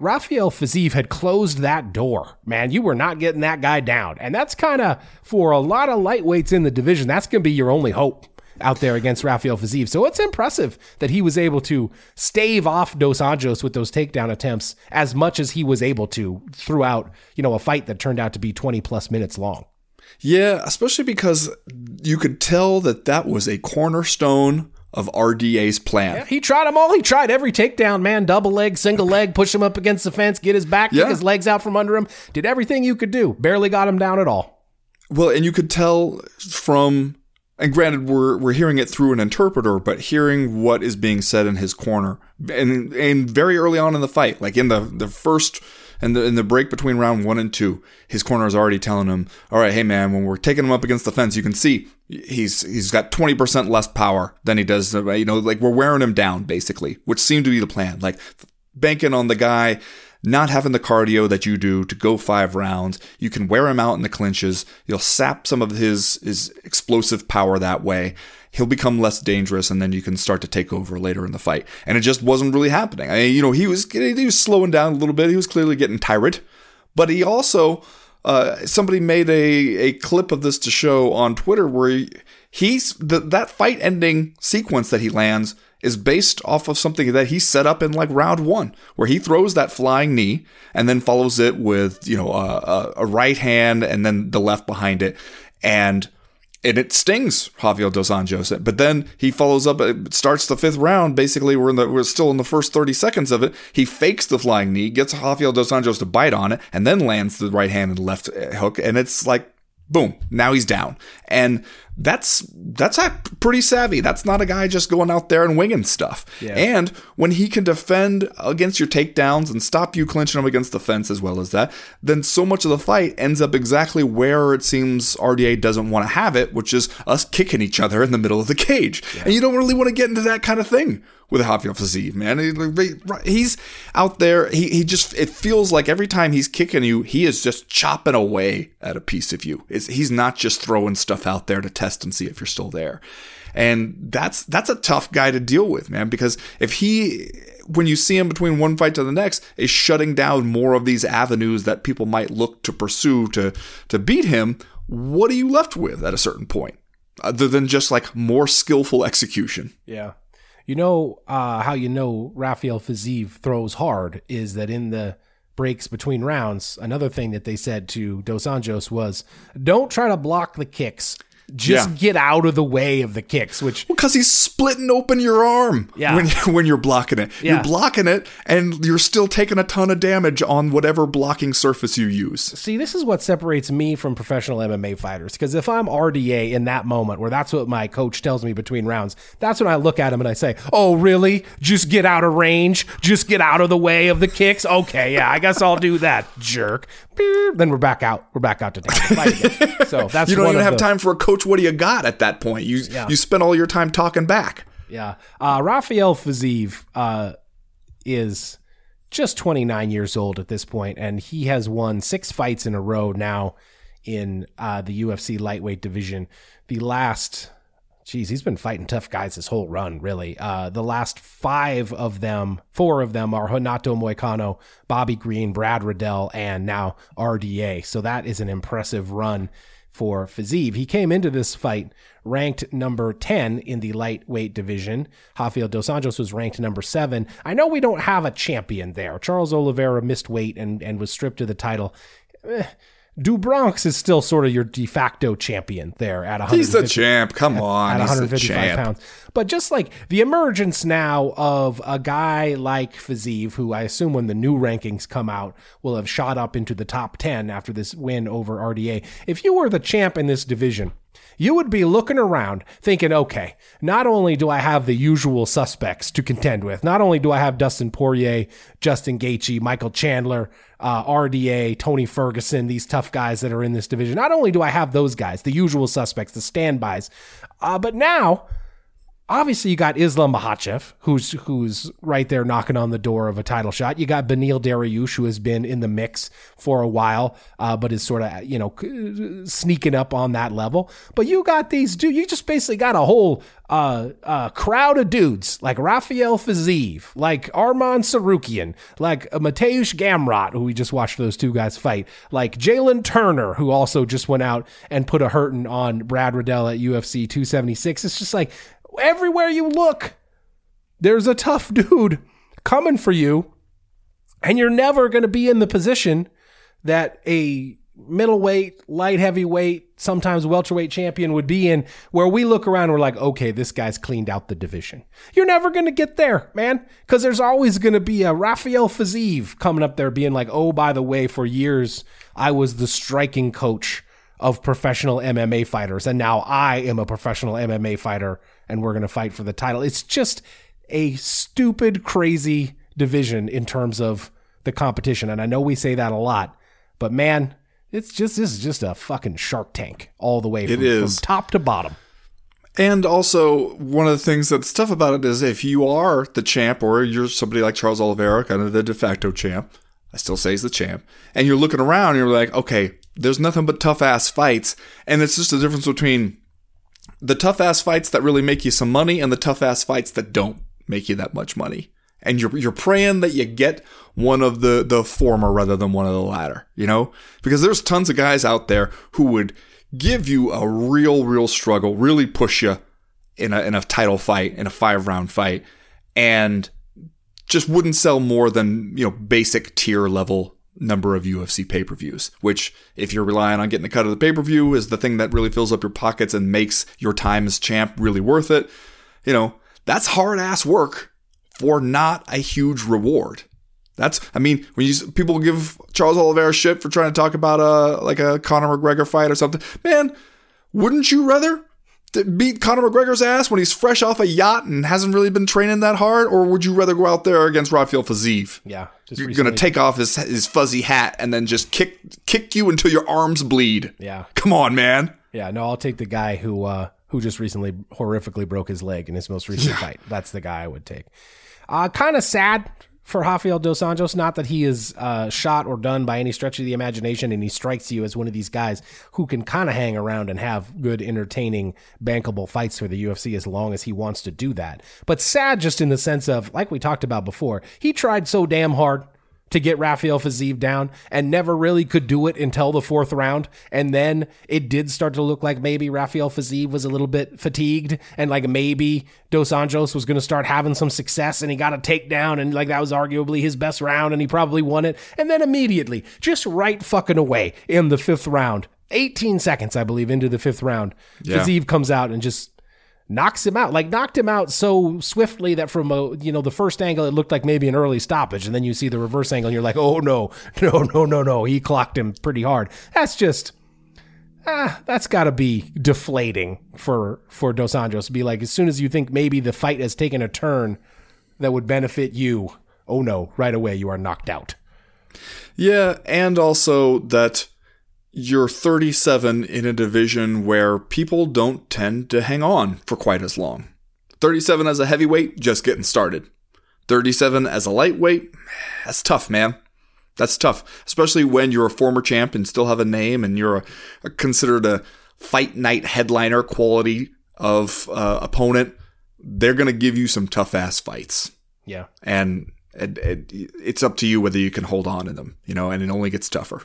Rafael Fiziev had closed that door. Man, you were not getting that guy down. And that's kind of, for a lot of lightweights in the division, that's going to be your only hope out there against Rafael Fiziev. So it's impressive that he was able to stave off Dos Anjos with those takedown attempts as much as he was able to throughout, you know, a fight that turned out to be 20 plus minutes long. Yeah, especially because you could tell that that was a cornerstone of RDA's plan. He tried them all. He tried every takedown, man. Double leg, single leg, push him up against the fence, get his back, Yeah. his legs out from under him. Did everything you could do. Barely got him down at all. Well, and you could tell from and granted we're we're hearing it through an interpreter, but hearing what is being said in his corner and and very early on in the fight, like in the the first and the in the break between round 1 and 2, his corner is already telling him, "All right, hey man, when we're taking him up against the fence, you can see he's he's got 20% less power than he does, you know, like we're wearing him down basically, which seemed to be the plan. Like banking on the guy not having the cardio that you do to go five rounds. You can wear him out in the clinches. You'll sap some of his his explosive power that way. He'll become less dangerous, and then you can start to take over later in the fight. And it just wasn't really happening. I mean, you know, he was he was slowing down a little bit. He was clearly getting tired, but he also uh, somebody made a a clip of this to show on Twitter where he, he's the, that fight ending sequence that he lands is based off of something that he set up in like round one, where he throws that flying knee and then follows it with you know a, a, right hand and then the left behind it, and and it stings Rafael Dos Anjos. But then he follows up, starts the fifth round. Basically, we're in the we're still in the first thirty seconds of it. He fakes the flying knee, gets Rafael Dos Anjos to bite on it, and then lands the right hand and left hook, and it's like boom, now he's down. And that's that's pretty savvy. That's not a guy just going out there and winging stuff. And when he can defend against your takedowns and stop you clinching him against the fence as well as that, then so much of the fight ends up exactly where it seems RDA doesn't want to have it, which is us kicking each other in the middle of the cage. And you don't really want to get into that kind of thing with a Rafael Fiziev, man. He's out there. He, he just, it feels like every time he's kicking you, he is just chopping away at a piece of you. It's, he's not just throwing stuff out there to test and see if you're still there. And that's, that's a tough guy to deal with, man, because if he, when you see him between one fight to the next, is shutting down more of these avenues that people might look to pursue to, to beat him, what are you left with at a certain point? Other than just like more skillful execution. Yeah. You know uh, how you know Rafael Fiziev throws hard is that in the breaks between rounds, another thing that they said to Dos Anjos was, "Don't try to block the kicks. Just Yeah. get out of the way of the kicks, which Because he's splitting open your arm Yeah. when, when you're blocking it. Yeah. You're blocking it, and you're still taking a ton of damage on whatever blocking surface you use. See, this is what separates me from professional MMA fighters. Because if I'm RDA in that moment where that's what my coach tells me between rounds, that's when I look at him and I say, Oh, really? Just get out of range? Just get out of the way of the kicks? Okay, yeah, I guess I'll do that, jerk. Then we're back out. We're back out to fight again. So that's You don't even have the- time for a coach. What do you got at that point? You you spend all your time talking back. Yeah. Uh, Rafael Fiziev uh, is just 29 years old at this point, and he has won six fights in a row now in uh, the UFC lightweight division. The last, geez, he's been fighting tough guys this whole run, really. Uh, the last five of them, four of them are Renato Moicano, Bobby Green, Brad Riddell, and now RDA. So that is an impressive run for Fiziev. He came into this fight ranked number 10 in the lightweight division. Rafael Dos Anjos was ranked number 7. I know we don't have a champion there. Charles Oliveira missed weight and, and was stripped of the title. Eh, Do Bronx is still sort of your de facto champion there at 150 He's the champ. Come on, at he's the 155 champ. pounds. But just like the emergence now of a guy like Fiziev, who I assume when the new rankings come out will have shot up into the top 10 after this win over RDA. If you were the champ in this division, you would be looking around thinking, okay, not only do I have the usual suspects to contend with, not only do I have Dustin Poirier, Justin Gaethje, Michael Chandler, uh, RDA, Tony Ferguson, these tough guys that are in this division. Not only do I have those guys, the usual suspects, the standbys, uh, but now obviously you got Islam Makhachev, who's who's right there knocking on the door of a title shot. You got Beneil Dariush, who has been in the mix for a while, uh, but is sort of you know sneaking up on that level. But you got these dude. You just basically got a whole uh, uh, crowd of dudes like Rafael Fiziev, like Arman Tsarukyan, like Mateusz Gamrot, who we just watched those two guys fight, like Jalen Turner, who also just went out and put a hurting on Brad Riddell at UFC 276. It's just like everywhere you look, there's a tough dude coming for you, and you're never going to be in the position that a middleweight, light heavyweight, sometimes welterweight champion would be in, where we look around and we're like, okay, this guy's cleaned out the division. You're never going to get there, man, because there's always going to be a Rafael Fiziev coming up there being like, oh, by the way, for years, I was the striking coach of professional MMA fighters, and now I am a professional MMA fighter, and we're going to fight for the title. It's just a stupid, crazy division in terms of the competition, and I know we say that a lot, but man, it's just this is just a fucking Shark Tank all the way from, is. from top to bottom. And also, one of the things that's tough about it is if you are the champ or you're somebody like Charles Oliveira, kind of the de facto champ, I still say he's the champ, and you're looking around and you're like, okay, there's nothing but tough ass fights. And it's just the difference between the tough ass fights that really make you some money and the tough ass fights that don't make you that much money. And you're you're praying that you get one of the the former rather than one of the latter, you know? Because there's tons of guys out there who would give you a real, real struggle, really push you in a in a title fight, in a five round fight, and just wouldn't sell more than, you know, basic tier level number of UFC pay per views, which, if you're relying on getting a cut of the pay per view, is the thing that really fills up your pockets and makes your time as champ really worth it. You know, that's hard ass work for not a huge reward. That's, I mean, when you people give Charles Oliveira shit for trying to talk about a like a Conor McGregor fight or something, man, wouldn't you rather beat Conor McGregor's ass when he's fresh off a yacht and hasn't really been training that hard, or would you rather go out there against Rafael Fiziev? Yeah, You're recently- gonna take off his his fuzzy hat and then just kick kick you until your arms bleed. Yeah, Come on, man. yeah. No, I'll take the guy who uh, who just recently horrifically broke his leg in his most recent fight. That's the guy I would take. Uh, kind of sad for Rafael Dos Anjos. Not that he is uh, shot or done by any stretch of the imagination, and he strikes you as one of these guys who can kind of hang around and have good, entertaining, bankable fights for the UFC as long as he wants to do that. But sad just in the sense of, like we talked about before, he tried so damn hard to get Rafael Fiziev down and never really could do it until the fourth round. And then it did start to look like maybe Rafael Fiziev was a little bit fatigued and like maybe Dos Anjos was going to start having some success and he got a takedown and like that was arguably his best round and he probably won it. And then immediately, just right fucking away in the fifth round, 18 seconds, I believe, into the fifth round, Yeah. Fiziev comes out and just knocks him out. Like knocked him out so swiftly that from a you know the first angle it looked like maybe an early stoppage, and then you see the reverse angle and you're like, oh no, no, no, no, no, he clocked him pretty hard. That's just ah, that's got to be deflating for for Dos Anjos to be like as soon as you think maybe the fight has taken a turn that would benefit you, oh no, right away you are knocked out. Yeah, and also that you're 37 in a division where people don't tend to hang on for quite as long. 37 as a heavyweight, just getting started. 37 as a lightweight, that's tough, man. That's tough, especially when you're a former champ and still have a name and you're a, a considered a fight night headliner quality of uh, opponent. They're going to give you some tough ass fights Yeah. and it, it, it's up to you whether you can hold on to them, you know, and it only gets tougher.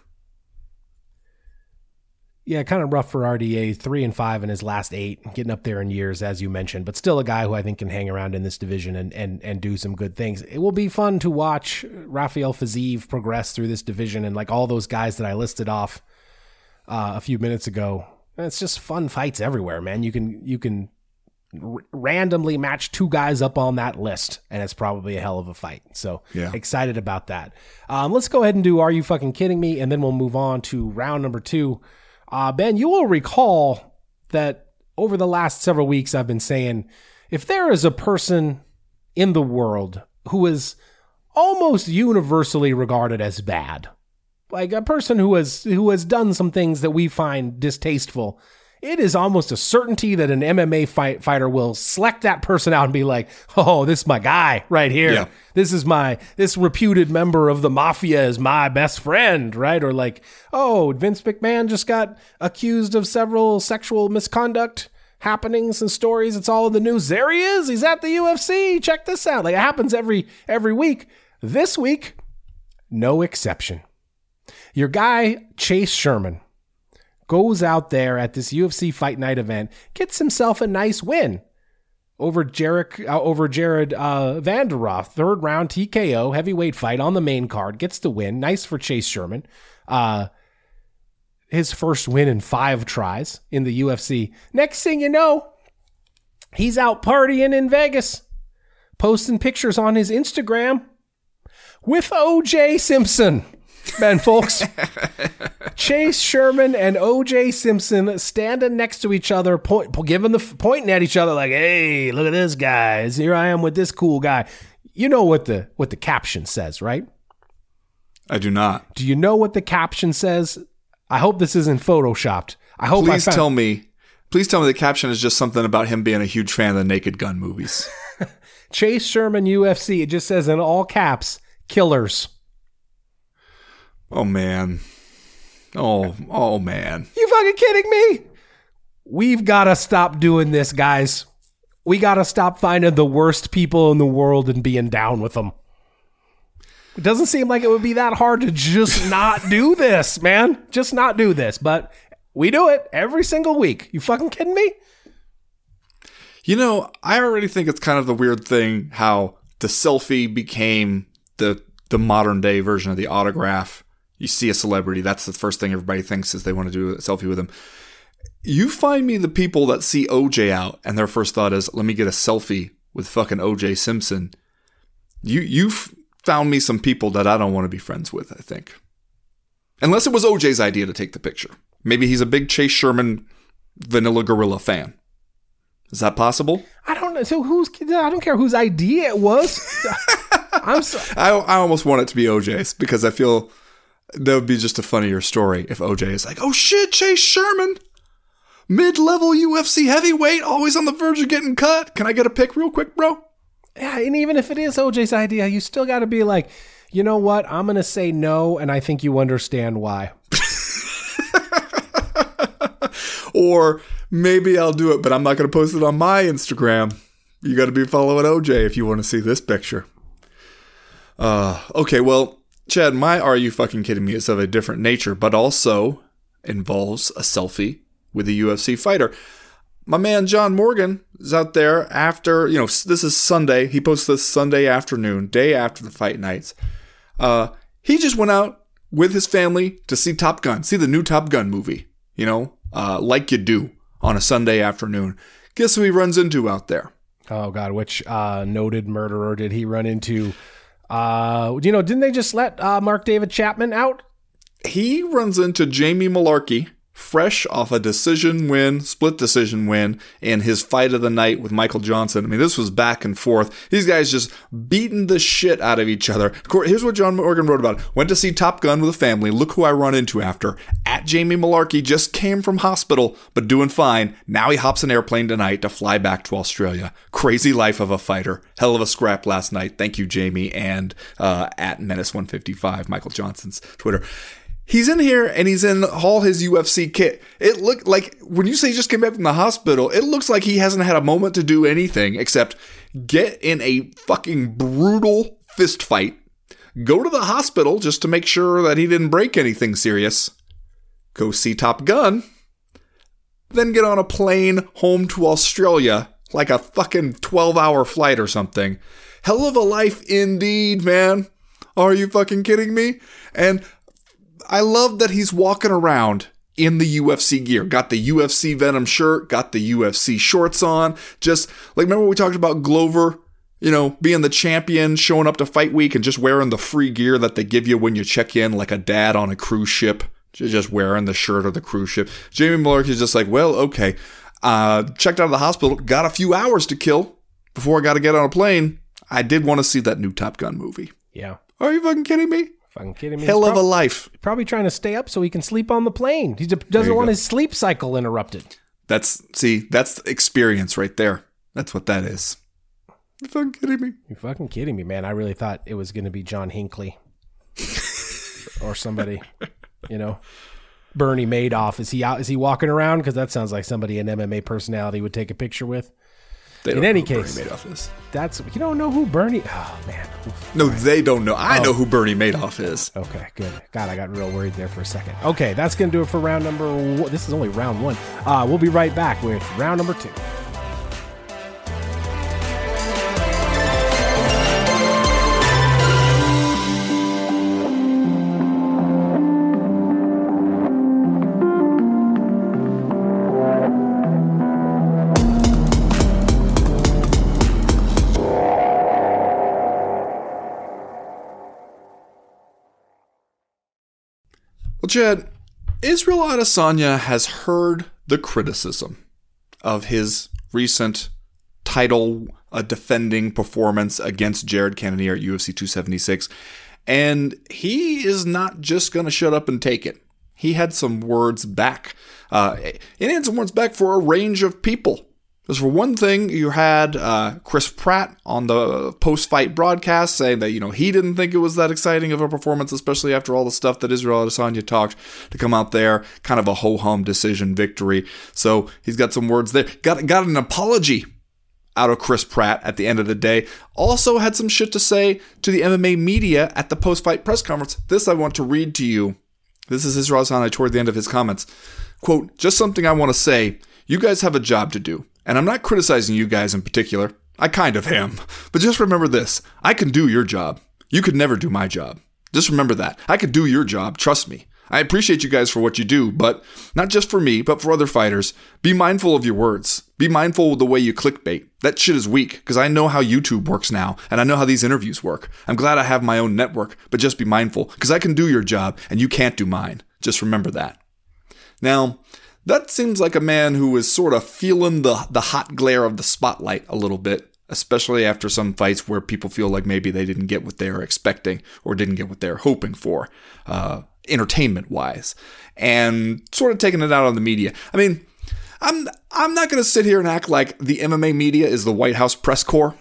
Yeah, kind of rough for RDA. Three and five in his last eight, getting up there in years, as you mentioned, but still a guy who I think can hang around in this division and and and do some good things. It will be fun to watch Rafael Fiziev progress through this division and like all those guys that I listed off uh, a few minutes ago. It's just fun fights everywhere, man. You can you can r- randomly match two guys up on that list, and it's probably a hell of a fight. So Yeah. excited about that. Um, let's go ahead and do Are You Fucking Kidding Me? And then we'll move on to round number two. Uh, ben, you will recall that over the last several weeks, I've been saying if there is a person in the world who is almost universally regarded as bad, like a person who has who has done some things that we find distasteful, it is almost a certainty that an MMA fight, fighter will select that person out and be like, "Oh, this is my guy right here. Yeah. This is my this reputed member of the mafia is my best friend, right?" Or like, "Oh, Vince McMahon just got accused of several sexual misconduct." happenings and stories it's all in the news there he is he's at the UFC check this out like it happens every every week this week no exception your guy Chase Sherman goes out there at this UFC Fight Night event, gets himself a nice win over Jarek, uh, over Jared uh, Vanderaa, third round TKO heavyweight fight on the main card, gets the win. Nice for Chase Sherman. Uh, his first win in five tries in the UFC. Next thing you know, he's out partying in Vegas, posting pictures on his Instagram with OJ Simpson. Ben Fowlkes. Chase Sherman and OJ Simpson standing next to each other, point, giving the pointing at each other like, "Hey, look at this guys! Here I am with this cool guy." You know what the what the caption says, right? I do not. Do you know what the caption says? I hope this isn't photoshopped. I hope Please I found, tell me. Please tell me the caption is just something about him being a huge fan of the Naked Gun movies. Chase Sherman UFC. It just says in all caps, "Killers." Oh man. Oh, oh man. You fucking kidding me? We've got to stop doing this, guys. We got to stop finding the worst people in the world and being down with them. It doesn't seem like it would be that hard to just not do this, man. Just not do this. But we do it every single week. You fucking kidding me? You know, I already think it's kind of the weird thing how the selfie became the the modern day version of the autograph. You see a celebrity, that's the first thing everybody thinks is they want to do a selfie with them. You find me the people that see OJ out and their first thought is, "Let me get a selfie with fucking OJ Simpson." You you've found me some people that I don't want to be friends with, I think. Unless it was OJ's idea to take the picture. Maybe he's a big Chase Sherman Vanilla Gorilla fan. Is that possible? I don't know. So who's? I don't care whose idea it was. I'm so, I, I almost want it to be OJ's because I feel that would be just a funnier story if OJ is like, oh shit, Chase Sherman, mid level UFC heavyweight, always on the verge of getting cut. Can I get a pick real quick, bro? Yeah, and even if it is OJ's idea, you still got to be like, you know what? I'm going to say no, and I think you understand why. Or maybe I'll do it, but I'm not going to post it on my Instagram. You got to be following OJ if you want to see this picture. Uh, okay, well, Chad, my Are You Fucking Kidding Me is of a different nature, but also involves a selfie with a UFC fighter. My man John Morgan is out there after, you know, this is Sunday. He posts this Sunday afternoon, day after the fight nights. Uh, he just went out with his family to see Top Gun, see the new Top Gun movie. you know, uh, like you do on a Sunday afternoon. Guess who he runs into out there? Oh God, which uh, noted murderer did he run into? Uh, you know, didn't they just let uh, Mark David Chapman out? He runs into Jamie Mullarkey, fresh off a decision win, split decision win and his fight of the night with Michael Johnson. I mean, this was back and forth. These guys just beating the shit out of each other. Here's what John Morgan wrote about it. Went to see Top Gun with a family. Look who I run into after. At Jamie Mullarkey just came from hospital, but doing fine. Now he hops an airplane tonight to fly back to Australia. Crazy life of a fighter. Hell of a scrap last night. Thank you, Jamie. And uh, at Menace155, Michael Johnson's Twitter. He's in here and he's in all his UFC kit. It looked like when you say he just came back from the hospital, it looks like he hasn't had a moment to do anything except get in a fucking brutal fist fight, go to the hospital just to make sure that he didn't break anything serious, go see Top Gun, then get on a plane home to Australia like a fucking 12 hour flight or something. Hell of a life indeed, man. Are you fucking kidding me? And I love that he's walking around in the UFC gear. Got the UFC Venom shirt, got the UFC shorts on. Just like remember we talked about Glover, you know, being the champion, showing up to fight week and just wearing the free gear that they give you when you check in like a dad on a cruise ship. Just wearing the shirt of the cruise ship. Jamie Mullarkey is just like, well, okay. Uh, checked out of the hospital, got a few hours to kill before I got to get on a plane. I did want to see that new Top Gun movie. Yeah. Are you fucking kidding me? Fucking kidding me. Hell of a life. Probably trying to stay up so he can sleep on the plane. He doesn't want go. his sleep cycle interrupted. That's see, that's experience right there. That's what that is. You fucking kidding me? You're fucking kidding me, man. I really thought it was going to be John Hinckley or somebody, you know. Bernie Madoff. Is he out? Is he walking around? Because that sounds like somebody an MMA personality would take a picture with. They In any case. Bernie Madoff is. That's you don't know who Bernie. Oh man. No, they don't know. Oh. I know who Bernie Madoff is. Okay, good. God, I got real worried there for a second. Okay, that's gonna do it for round number. One. This is only round one. Uh, we'll be right back with round number two. Chad, Israel Adesanya has heard the criticism of his recent title uh, defending performance against Jared Cannonier at UFC 276, and he is not just going to shut up and take it. He had some words back. Uh, and had some words back for a range of people. Because for one thing, you had uh, Chris Pratt on the post-fight broadcast saying that you know he didn't think it was that exciting of a performance, especially after all the stuff that Israel Adesanya talked to come out there, kind of a ho-hum decision victory. So he's got some words there. Got got an apology out of Chris Pratt at the end of the day. Also had some shit to say to the MMA media at the post-fight press conference. This I want to read to you. This is Israel Adesanya toward the end of his comments. Quote, just something I want to say. You guys have a job to do. And I'm not criticizing you guys in particular. I kind of am. But just remember this I can do your job. You could never do my job. Just remember that. I could do your job. Trust me. I appreciate you guys for what you do, but not just for me, but for other fighters. Be mindful of your words. Be mindful of the way you clickbait. That shit is weak because I know how YouTube works now and I know how these interviews work. I'm glad I have my own network, but just be mindful because I can do your job and you can't do mine. Just remember that. Now, that seems like a man who is sort of feeling the, the hot glare of the spotlight a little bit, especially after some fights where people feel like maybe they didn't get what they were expecting or didn't get what they were hoping for, uh, entertainment wise, and sort of taking it out on the media. I mean, I'm I'm not going to sit here and act like the MMA media is the White House press corps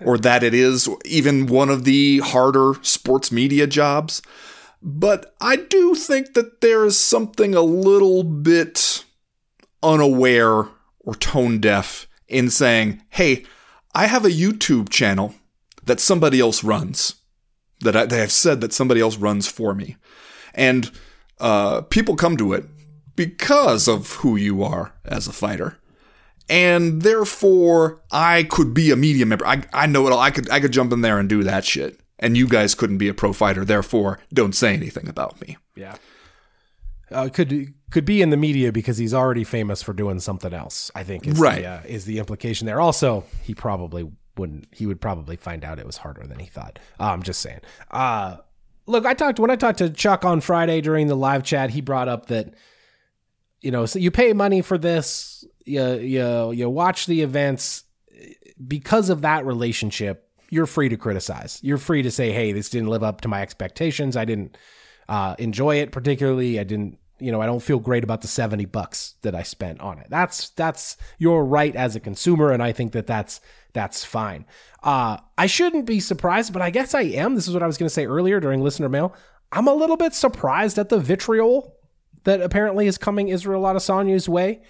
or that it is even one of the harder sports media jobs. But I do think that there is something a little bit unaware or tone deaf in saying, hey, I have a YouTube channel that somebody else runs, that I, they have said that somebody else runs for me. And uh, people come to it because of who you are as a fighter. And therefore, I could be a media member. I, I know it all. I could I could jump in there and do that shit. And you guys couldn't be a pro fighter. Therefore, don't say anything about me. Yeah. uh, could could be in the media because he's already famous for doing something else. I think is Right. the, uh, is the implication there. Also, he probably wouldn't. He would probably find out it was harder than he thought. Uh, I'm just saying. Uh, look, I talked when I talked to Chuck on Friday during the live chat. He brought up that you know, so you pay money for this, you you you watch the events because of that relationship. You're free to criticize. You're free to say, "Hey, this didn't live up to my expectations. I didn't uh, enjoy it particularly. I didn't, you know, I don't feel great about the seventy bucks that I spent on it." That's that's your right as a consumer, and I think that that's that's fine. Uh, I shouldn't be surprised, but I guess I am. This is what I was going to say earlier during listener mail. I'm a little bit surprised at the vitriol that apparently is coming Israel Adesanya's way.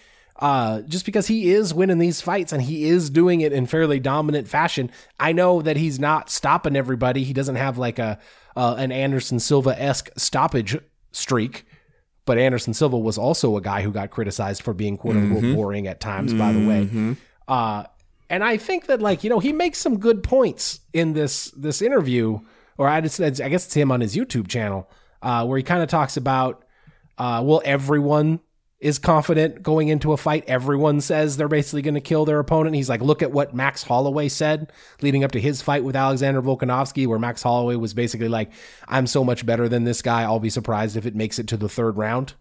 Uh, just because he is winning these fights and he is doing it in fairly dominant fashion. I know that he's not stopping everybody. He doesn't have like a uh, an Anderson Silva esque stoppage streak. But Anderson Silva was also a guy who got criticized for being quote unquote boring at times, by the way. Uh, and I think that like you know he makes some good points in this this interview, or I just I guess it's him on his YouTube channel, uh, where he kind of talks about uh, well everyone is confident going into a fight. Everyone says they're basically going to kill their opponent. He's like, look at what Max Holloway said leading up to his fight with Alexander Volkanovski, where Max Holloway was basically like, I'm so much better than this guy. I'll be surprised if it makes it to the third round.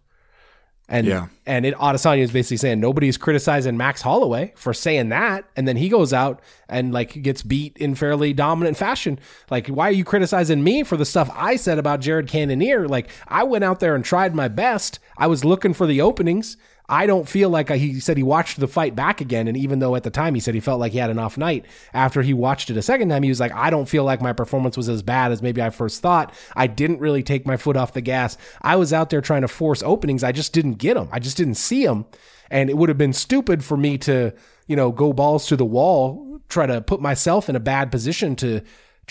And Yeah. and it Adesanya is basically saying nobody's criticizing Max Holloway for saying that, and then he goes out and like gets beat in fairly dominant fashion. Like, why are you criticizing me for the stuff I said about Jared Cannonier? Like, I went out there and tried my best. I was looking for the openings. I don't feel like I, he said he watched the fight back again, and even though at the time he said he felt like he had an off night, after he watched it a second time, he was like, I don't feel like my performance was as bad as maybe I first thought. I didn't really take my foot off the gas. I was out there trying to force openings. I just didn't get them. I just didn't see them, and it would have been stupid for me to, you know, go balls to the wall, try to put myself in a bad position to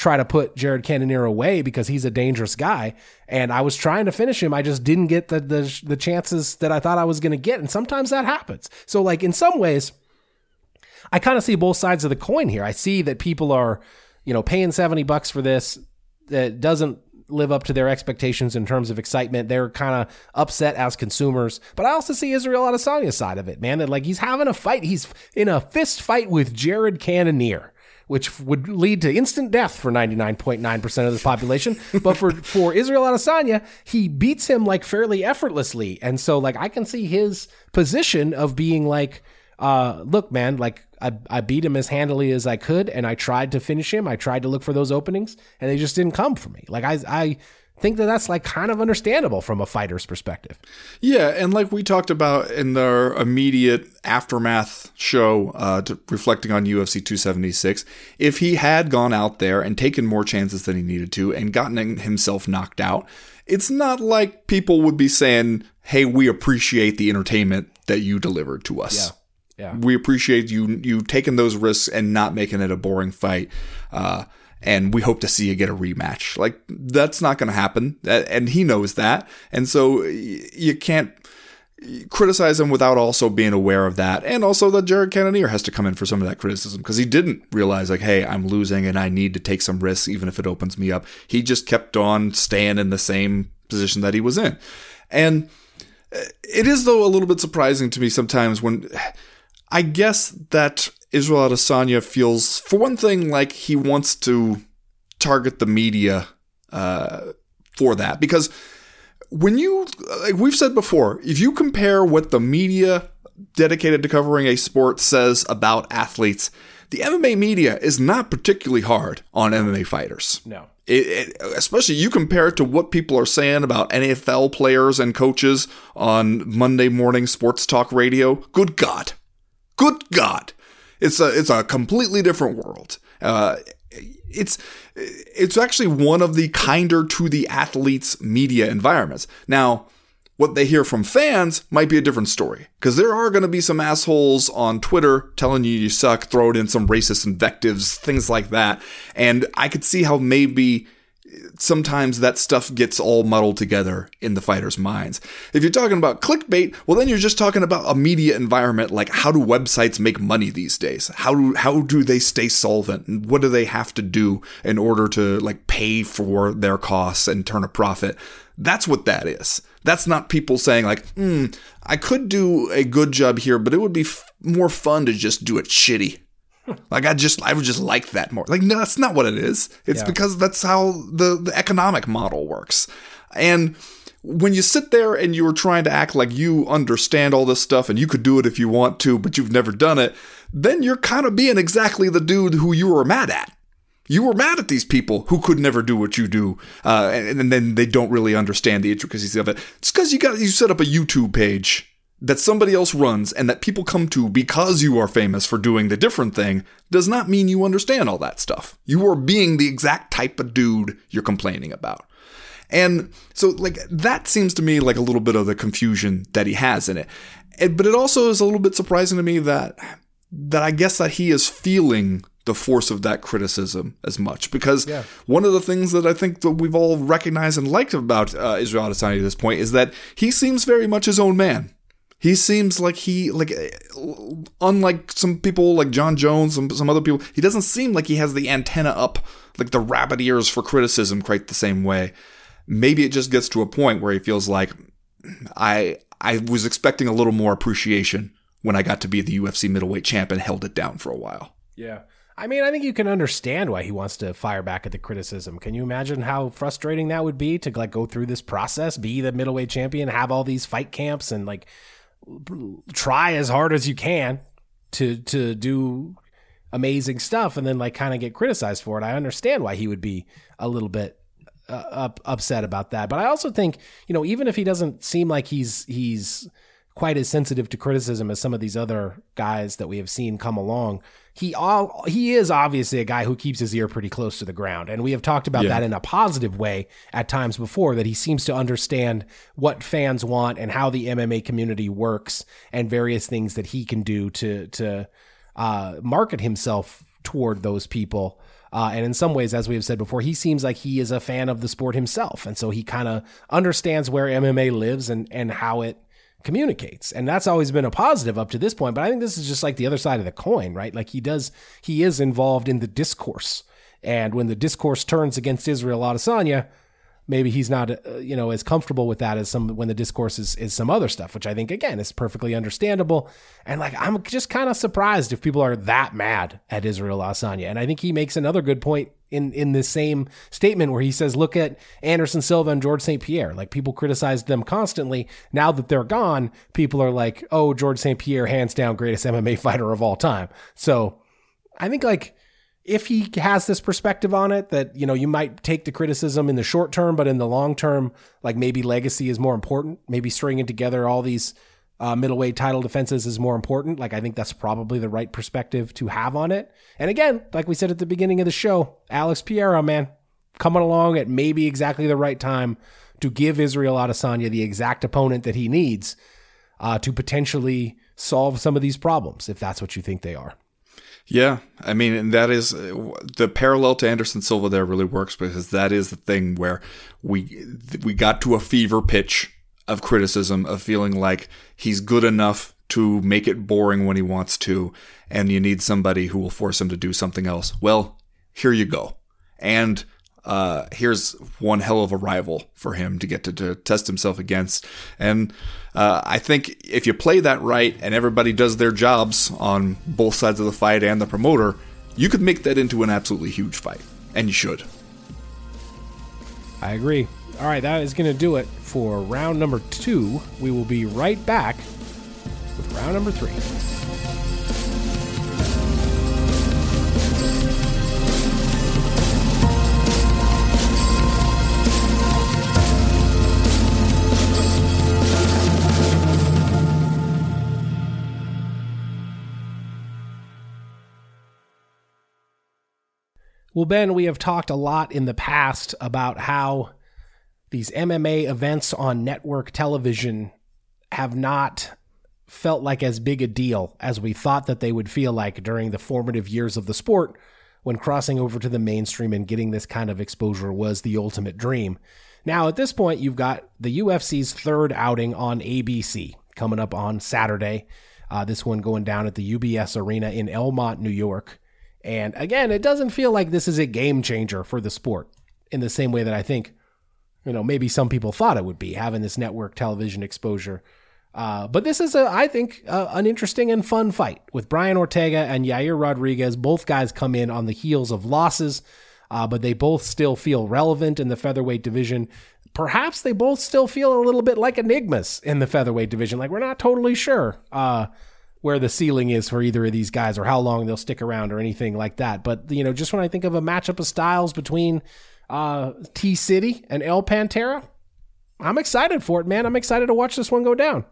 try to put Jared Cannonier away because he's a dangerous guy. And I was trying to finish him. I just didn't get the the, the chances that I thought I was going to get. And sometimes that happens. So like in some ways, I kind of see both sides of the coin here. I see that people are, you know, paying 70 bucks for this that doesn't live up to their expectations in terms of excitement. They're kind of upset as consumers. But I also see Israel Adesanya's side of it, man. That like he's having a fight. He's in a fist fight with Jared Cannonier which would lead to instant death for 99.9% of the population. But for, for Israel Adesanya, he beats him like fairly effortlessly. And so like I can see his position of being like, uh, look, man, like I, I beat him as handily as I could and I tried to finish him. I tried to look for those openings and they just didn't come for me. Like I, I think that that's like kind of understandable from a fighter's perspective. Yeah, and like we talked about in the immediate aftermath show, uh, to, reflecting on UFC 276, if he had gone out there and taken more chances than he needed to and gotten himself knocked out, it's not like people would be saying, "Hey, we appreciate the entertainment that you delivered to us." Yeah. We appreciate you you taking those risks and not making it a boring fight. Uh, and we hope to see you get a rematch. Like that's not going to happen, and he knows that, and so you can't criticize him without also being aware of that, and also that Jared Cannonier has to come in for some of that criticism because he didn't realize like, hey, I'm losing and I need to take some risks even if it opens me up. He just kept on staying in the same position that he was in, and uh, it is though a little bit surprising to me sometimes when I guess that Israel Adesanya feels, for one thing, like he wants to target the media uh, for that because when you, like we've said before, if you compare what the media dedicated to covering a sport says about athletes, the MMA media is not particularly hard on MMA fighters. No. It, it, especially you compare it to what people are saying about NFL players and coaches on Monday morning sports talk radio. Good God, good God, it's a it's a completely different world. Uh, it's it's actually one of the kinder to the athletes media environments. Now, what they hear from fans might be a different story because there are going to be some assholes on Twitter telling you you suck, throwing in some racist invectives, things like that. And I could see how maybe sometimes that stuff gets all muddled together in the fighters' minds. If you're talking about clickbait, well then you're just talking about a media environment like how do websites make money these days? How do how do they stay solvent? And what do they have to do in order to like pay for their costs and turn a profit? That's what that is. That's not people saying like, hmm, I could do a good job here, but it would be f- more fun to just do it shitty. Like I just, I would just like that more. Like no, that's not what it is. It's Yeah. because that's how the the economic model works. And when you sit there and you are trying to act like you understand all this stuff and you could do it if you want to, but you've never done it, then you're kind of being exactly the dude who you were mad at. You were mad at these people who could never do what you do, uh, and, and then they don't really understand the intricacies of it. It's because you got you set up a YouTube page that somebody else runs and that people come to because you are famous for doing the different thing does not mean you understand all that stuff. You are being the exact type of dude you're complaining about. And so, like, that seems to me like a little bit of the confusion that he has in it. But it also is a little bit surprising to me that that I guess that he is feeling the force of that criticism as much because Yeah. one of the things that I think that we've all recognized and liked about uh, Israel Adesanya at this point is that he seems very much his own man. He seems like he like uh, unlike some people like Jon Jones and some other people, he doesn't seem like he has the antenna up like the rabbit ears for criticism quite the same way. Maybe it just gets to a point where he feels like I I was expecting a little more appreciation when I got to be the UFC middleweight champ and held it down for a while. Yeah. I mean, I think you can understand why he wants to fire back at the criticism. Can you imagine how frustrating that would be to like go through this process, be the middleweight champion, have all these fight camps and like try as hard as you can to to do amazing stuff and then like kind of get criticized for it. I understand why he would be a little bit uh, up, upset about that. But I also think, you know, even if he doesn't seem like he's he's quite as sensitive to criticism as some of these other guys that we have seen come along, he all he is obviously a guy who keeps his ear pretty close to the ground. And we have talked about Yeah. that in a positive way at times before that he seems to understand what fans want and how the MMA community works and various things that he can do to to uh, market himself toward those people. Uh, and in some ways, as we have said before, he seems like he is a fan of the sport himself. And so he kind of understands where MMA lives and, and how it communicates. And that's always been a positive up to this point. But I think this is just like the other side of the coin, right? Like he does, he is involved in the discourse. And when the discourse turns against Israel Adesanya, maybe he's not uh, you know as comfortable with that as some when the discourse is, is some other stuff which i think again is perfectly understandable and like i'm just kind of surprised if people are that mad at israel Adesanya. and i think he makes another good point in in this same statement where he says look at anderson silva and george st pierre like people criticized them constantly now that they're gone people are like oh george st pierre hands down greatest mma fighter of all time so I think like if he has this perspective on it that you know you might take the criticism in the short term, but in the long term, like maybe legacy is more important. Maybe stringing together all these uh, middleweight title defenses is more important. Like I think that's probably the right perspective to have on it. And again, like we said at the beginning of the show, Alex Pereira, man, coming along at maybe exactly the right time to give Israel Adesanya the exact opponent that he needs uh, to potentially solve some of these problems, if that's what you think they are. Yeah, I mean, and that is the parallel to Anderson Silva. There really works because that is the thing where we we got to a fever pitch of criticism of feeling like he's good enough to make it boring when he wants to, and you need somebody who will force him to do something else. Well, here you go, and uh, here's one hell of a rival for him to get to, to test himself against. And uh, I think if you play that right and everybody does their jobs on both sides of the fight and the promoter, you could make that into an absolutely huge fight. And you should. I agree. All right, that is going to do it for round number two. We will be right back with round number three. Well, Ben, we have talked a lot in the past about how these MMA events on network television have not felt like as big a deal as we thought that they would feel like during the formative years of the sport when crossing over to the mainstream and getting this kind of exposure was the ultimate dream. Now, at this point, you've got the UFC's third outing on ABC coming up on Saturday. Uh, this one going down at the UBS Arena in Elmont, New York. And again, it doesn't feel like this is a game changer for the sport in the same way that I think you know, maybe some people thought it would be having this network television exposure. Uh, but this is, a, I think, uh, an interesting and fun fight with Brian Ortega and Yair Rodriguez. Both guys come in on the heels of losses, uh, but they both still feel relevant in the featherweight division. Perhaps they both still feel a little bit like enigmas in the featherweight division. Like we're not totally sure uh, where the ceiling is for either of these guys or how long they'll stick around or anything like that. But you know, just when I think of a matchup of styles between uh, T City and El Pantera, I'm excited for it, man. I'm excited to watch this one go down.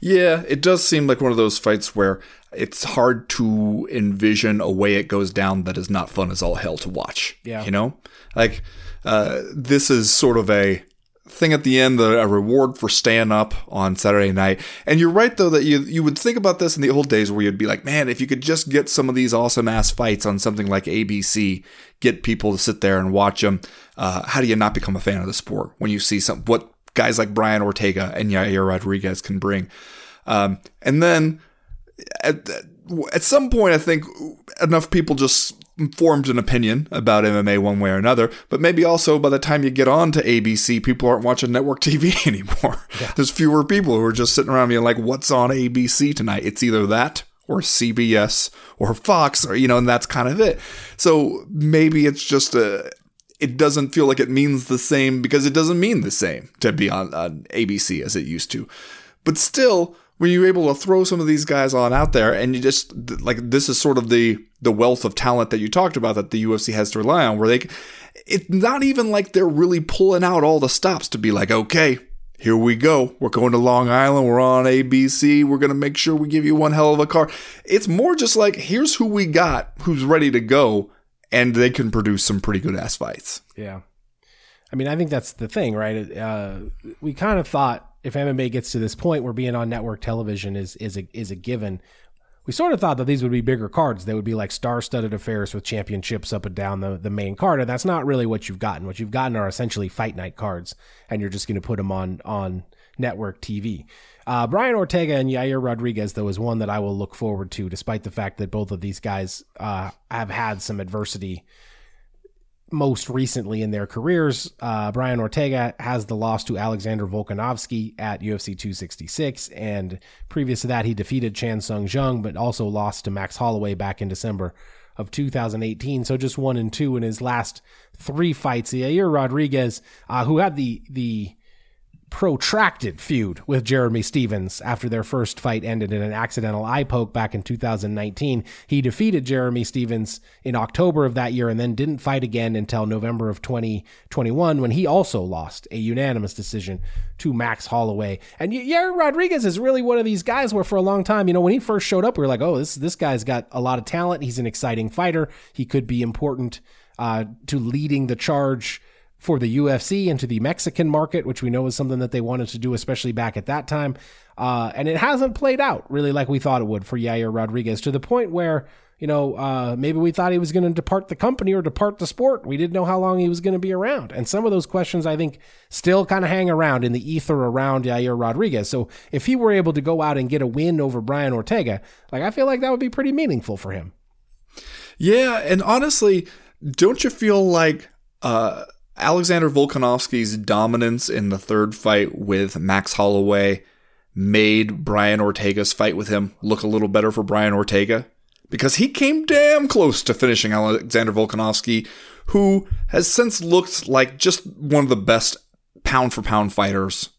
Yeah, it does seem like one of those fights where it's hard to envision a way it goes down that is not fun as all hell to watch. Yeah. You know? Like, uh, this is sort of a thing at the end, a reward for staying up on Saturday night. And you're right, though, that you, you would think about this in the old days where you'd be like, man, if you could just get some of these awesome ass fights on something like ABC, get people to sit there and watch them, uh, how do you not become a fan of the sport when you see some, what guys like Brian Ortega and Yair Rodriguez can bring. Um, and then at, at some point, I think enough people just formed an opinion about MMA one way or another. But maybe also by the time you get on to ABC, people aren't watching network TV anymore. Yeah. There's fewer people who are just sitting around being like, what's on ABC tonight? It's either that or CBS or Fox or, you know, and that's kind of it. So maybe it's just a, it doesn't feel like it means the same because it doesn't mean the same to be on, on ABC as it used to. But still, when you're able to throw some of these guys on out there and you just like this is sort of the the wealth of talent that you talked about that the UFC has to rely on where they it's not even like they're really pulling out all the stops to be like okay here we go we're going to Long Island we're on ABC we're going to make sure we give you one hell of a car it's more just like here's who we got who's ready to go and they can produce some pretty good ass fights. Yeah. I mean, I think that's the thing, right? Uh, we kind of thought if MMA gets to this point where being on network television is is a is a given, we sort of thought that these would be bigger cards. They would be like star-studded affairs with championships up and down the, the main card, and that's not really what you've gotten. What you've gotten are essentially fight night cards, and you're just going to put them on on network TV. Uh, Brian Ortega and Yair Rodriguez, though, is one that I will look forward to, despite the fact that both of these guys uh, have had some adversity most recently in their careers. Uh, Brian Ortega has the loss to Alexander Volkanovski at UFC 266, and previous to that, he defeated Chan Sung Jung, but also lost to Max Holloway back in December of 2018. So just one and two in his last three fights. Yair Rodriguez, uh, who had the the protracted feud with Jeremy Stephens after their first fight ended in an accidental eye poke back in 2019. He defeated Jeremy Stephens in October of that year and then didn't fight again until November of 2021 when he also lost a unanimous decision to Max Holloway. And Yair Rodriguez is really one of these guys where for a long time, you know, when he first showed up, we were like, oh, this this guy's got a lot of talent. He's an exciting fighter. He could be important uh, to leading the charge for the UFC into the Mexican market, which we know is something that they wanted to do, especially back at that time. Uh, and it hasn't played out really like we thought it would for Yair Rodriguez to the point where, you know, uh, maybe we thought he was going to depart the company or depart the sport. We didn't know how long he was going to be around. And some of those questions, I think, still kind of hang around in the ether around Yair Rodriguez. So if he were able to go out and get a win over Brian Ortega, like, I feel like that would be pretty meaningful for him. Yeah. And honestly, don't you feel like, uh, Alexander Volkanovski's dominance in the third fight with Max Holloway made Brian Ortega's fight with him look a little better for Brian Ortega because he came damn close to finishing Alexander Volkanovski, who has since looked like just one of the best pound for pound fighters,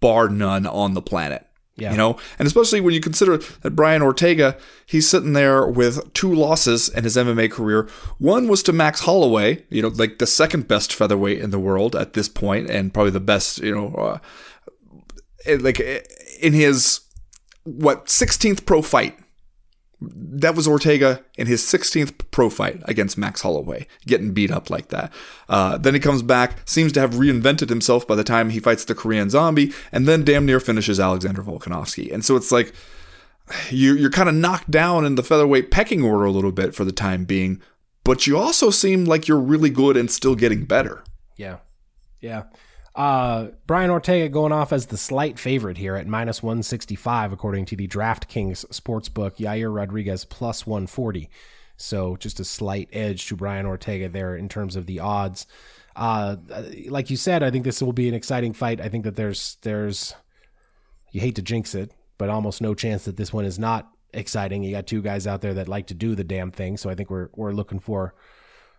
bar none, on the planet. Yeah. You know, and especially when you consider that Brian Ortega, he's sitting there with two losses in his MMA career. One was to Max Holloway, you know, like the second best featherweight in the world at this point, and probably the best, you know, uh, like in his what 16th pro fight that was Ortega in his 16th pro fight against Max Holloway, getting beat up like that. Uh, then he comes back, seems to have reinvented himself by the time he fights the Korean Zombie, and then damn near finishes Alexander Volkanovski. And so it's like you, you're kind of knocked down in the featherweight pecking order a little bit for the time being, but you also seem like you're really good and still getting better. Yeah, yeah. Uh, Brian Ortega going off as the slight favorite here at minus 165, according to the DraftKings sportsbook. Yair Rodriguez plus 140. So just a slight edge to Brian Ortega there in terms of the odds. Uh, like you said, I think this will be an exciting fight. I think that there's there's you hate to jinx it, but almost no chance that this one is not exciting. You got two guys out there that like to do the damn thing, so I think we're we're looking for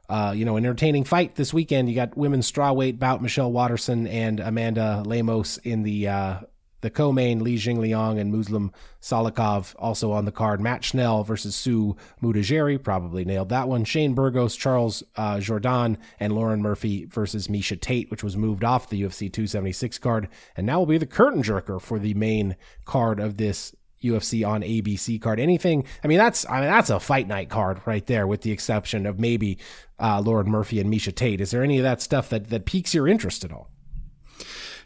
uh, you know, an entertaining fight this weekend. You got women's strawweight bout Michelle Waterson and Amanda Lemos in the uh, the co-main. Li Jingliang and Muslim Salikhov also on the card. Matt Schnell versus Su Mudaerji probably nailed that one. Shane Burgos, Charles uh, Jourdain, and Lauren Murphy versus Miesha Tate, which was moved off the UFC 276 card, and now will be the curtain jerker for the main card of this UFC on ABC card. Anything? I mean, that's I mean that's a fight night card right there, with the exception of maybe uh, Lauren Murphy and Miesha Tate. Is there any of that stuff that that piques your interest at all?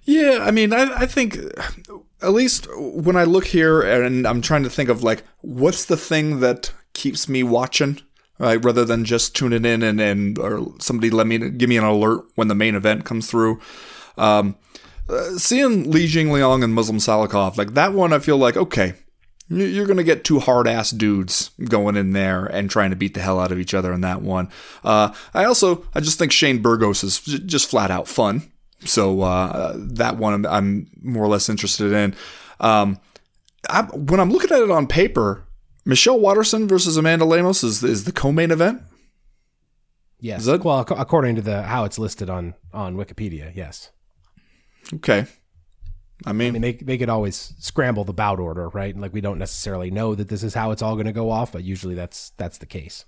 Yeah, I mean, I, I think at least when I look here and I'm trying to think of like what's the thing that keeps me watching, right? Rather than just tuning in and and or somebody let me give me an alert when the main event comes through. Um, uh, seeing Li Jingliang and Muslim Salikhov, like that one, I feel like okay, you're going to get two hard ass dudes going in there and trying to beat the hell out of each other in that one. Uh, I also, I just think Shane Burgos is just flat out fun. So uh, that one I'm, I'm, more or less interested in. Um, I, when I'm looking at it on paper, Michelle Waterson versus Amanda Lemos is, is the co-main event. Yes. That- well, according to the how it's listed on on Wikipedia, yes. Okay. I mean, I mean, they they could always scramble the bout order, right? And like we don't necessarily know that this is how it's all going to go off, but usually that's that's the case.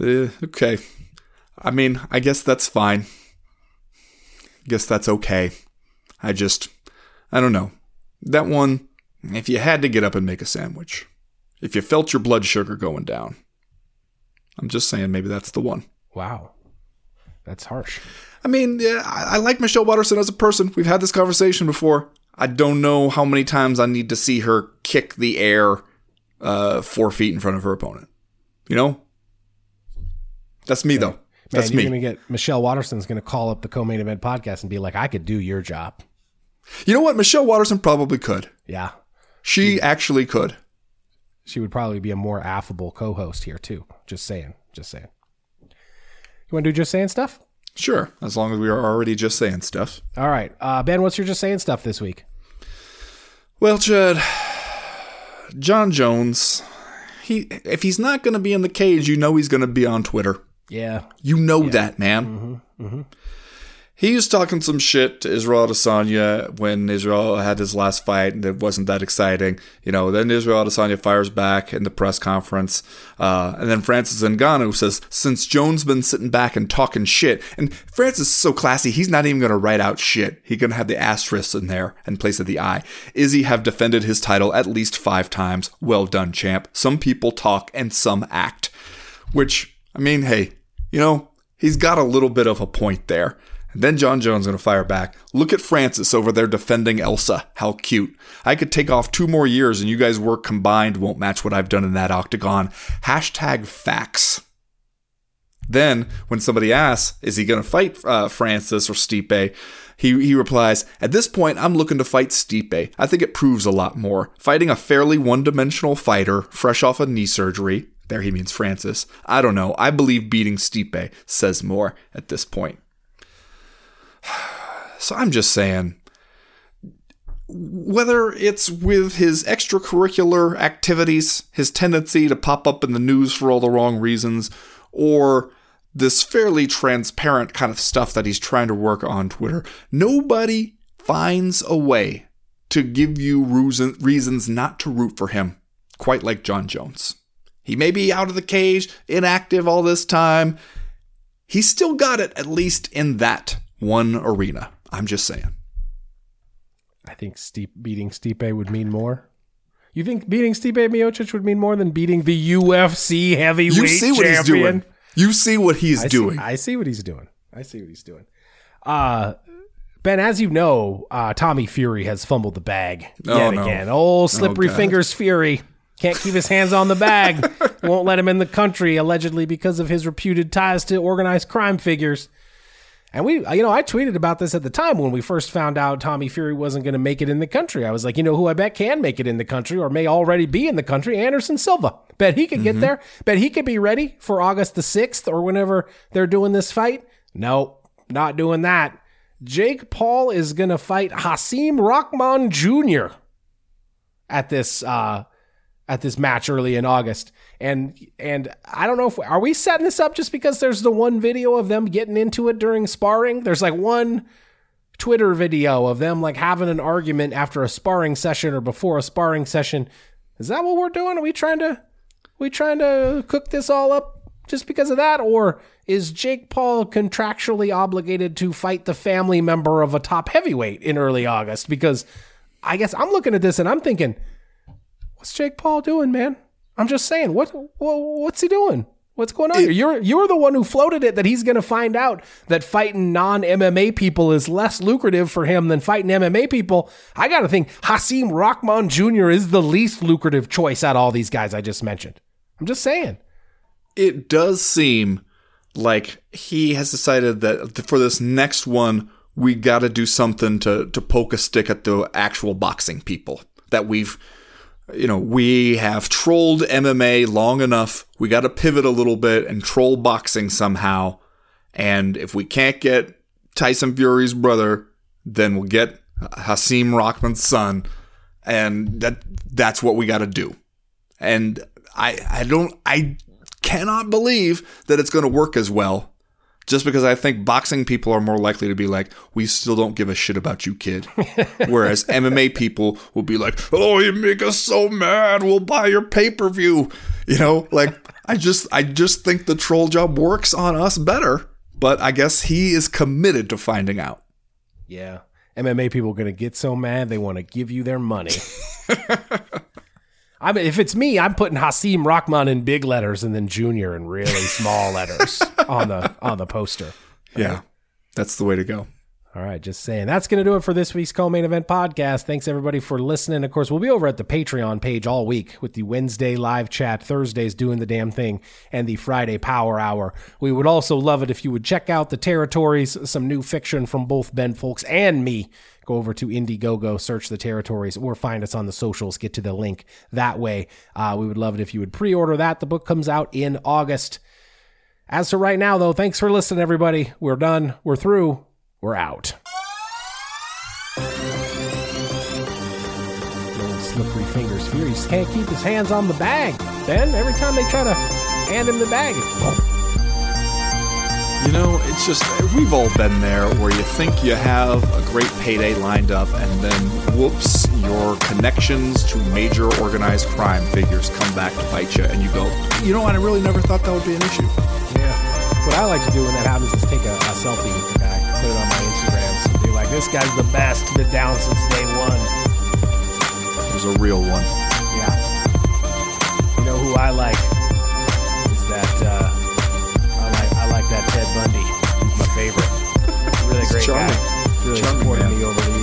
Uh, okay, I mean, I guess that's fine. I guess that's okay. I just, I don't know. That one, if you had to get up and make a sandwich, if you felt your blood sugar going down, I'm just saying maybe that's the one. Wow, that's harsh. I mean, yeah, I, I like Michelle Waterson as a person. We've had this conversation before. I don't know how many times I need to see her kick the air uh, four feet in front of her opponent. You know, that's me though. That's Man, you're me. Gonna get Michelle Waterson's going to call up the co-main event podcast and be like, "I could do your job." You know what? Michelle Waterson probably could. Yeah, she actually could. She would probably be a more affable co-host here too. Just saying. Just saying. You want to do just saying stuff? Sure, as long as we are already just saying stuff. All right, uh, Ben, what's your just saying stuff this week? Well, Chad, Jon Jones, he if he's not going to be in the cage, you know he's going to be on Twitter. Yeah, you know yeah. that, man. Mm-hmm, mm-hmm. He was talking some shit to Israel Adesanya when Israel had his last fight, and it wasn't that exciting. You know, then Israel Adesanya fires back in the press conference, uh, and then Francis Ngannou says, "Since Jones been sitting back and talking shit, and Francis is so classy, he's not even going to write out shit. He's going to have the asterisk in there in place of the I. Izzy have defended his title at least five times. Well done, champ. Some people talk and some act. Which, I mean, hey, you know, he's got a little bit of a point there." And then Jon Jones going to fire back. Look at Francis over there defending Elsa. How cute. I could take off two more years and you guys work combined won't match what I've done in that octagon. Hashtag facts. Then, when somebody asks, is he going to fight uh, Francis or Stipe? He, he replies, At this point, I'm looking to fight Stipe. I think it proves a lot more. Fighting a fairly one dimensional fighter, fresh off a knee surgery. There he means Francis. I don't know. I believe beating Stipe says more at this point. So I'm just saying, whether it's with his extracurricular activities, his tendency to pop up in the news for all the wrong reasons, or this fairly transparent kind of stuff that he's trying to work on Twitter, nobody finds a way to give you reasons not to root for him, quite like Jon Jones. He may be out of the cage, inactive all this time. He's still got it, at least in that one arena. I'm just saying. I think Steep, beating Stipe would mean more. You think beating Stipe Miocic would mean more than beating the UFC heavyweight you see what champion? He's doing. You see what he's I doing. See, I see what he's doing. I see what he's doing. Uh, ben, as you know, uh, Tommy Fury has fumbled the bag oh, yet no. again. Old slippery oh, fingers Fury can't keep his hands on the bag. Won't let him in the country, allegedly because of his reputed ties to organized crime figures. And we, you know, I tweeted about this at the time when we first found out Tommy Fury wasn't going to make it in the country. I was like, you know who I bet can make it in the country or may already be in the country? Anderson Silva. Bet he could mm-hmm. get there. Bet he could be ready for August the 6th or whenever they're doing this fight. No, not doing that. Jake Paul is going to fight Hasim Rahman Jr. at this uh, at this match early in August. And and I don't know if are we setting this up just because there's the one video of them getting into it during sparring. There's like one Twitter video of them like having an argument after a sparring session or before a sparring session. Is that what we're doing? Are we trying to we trying to cook this all up just because of that or is Jake Paul contractually obligated to fight the family member of a top heavyweight in early August because I guess I'm looking at this and I'm thinking what's Jake Paul doing, man? I'm just saying, what, what what's he doing? What's going on here? You're you're the one who floated it that he's going to find out that fighting non MMA people is less lucrative for him than fighting MMA people. I got to think Hasim Rahman Jr. is the least lucrative choice out of all these guys I just mentioned. I'm just saying. It does seem like he has decided that for this next one, we got to do something to to poke a stick at the actual boxing people that we've you know, we have trolled MMA long enough. We got to pivot a little bit and troll boxing somehow. And if we can't get Tyson Fury's brother, then we'll get Hasim Rahman's son. And that that's what we got to do. And I I don't I cannot believe that it's going to work as well just because I think boxing people are more likely to be like, we still don't give a shit about you, kid. Whereas MMA people will be like, oh, you make us so mad. We'll buy your pay per view. You know, like I just, I just think the troll job works on us better. But I guess he is committed to finding out. Yeah. MMA people are going to get so mad they want to give you their money. I mean, if it's me, I'm putting Hasim Rahman in big letters and then Junior in really small letters on the on the poster. Yeah, that's the way to go. All right, just saying. That's going to do it for this week's co-main event podcast. Thanks everybody for listening. Of course, we'll be over at the Patreon page all week with the Wednesday live chat, Thursdays doing the damn thing, and the Friday Power Hour. We would also love it if you would check out the territories, some new fiction from both Ben Fowlkes and me over to Indiegogo, search the territories, or find us on the socials. Get to the link that way. Uh, we would love it if you would pre order that. The book comes out in August. As for right now, though, thanks for listening, everybody. We're done. We're through. We're out. Slippery fingers. Furies can't keep his hands on the bag. Ben, every time they try to hand him the bag, you know, it's just, we've all been there where you think you have a great payday lined up, and then whoops, your connections to major organized crime figures come back to bite you, and you go, you know what, I really never thought that would be an issue. Yeah. What I like to do when that happens is take a, a selfie with the guy, put it on my Instagram, so be like, this guy's the best, been down since day one. There's a real one. Yeah. You know who I like favorite. Really great charming. guy. Really charming supported man. me over the years.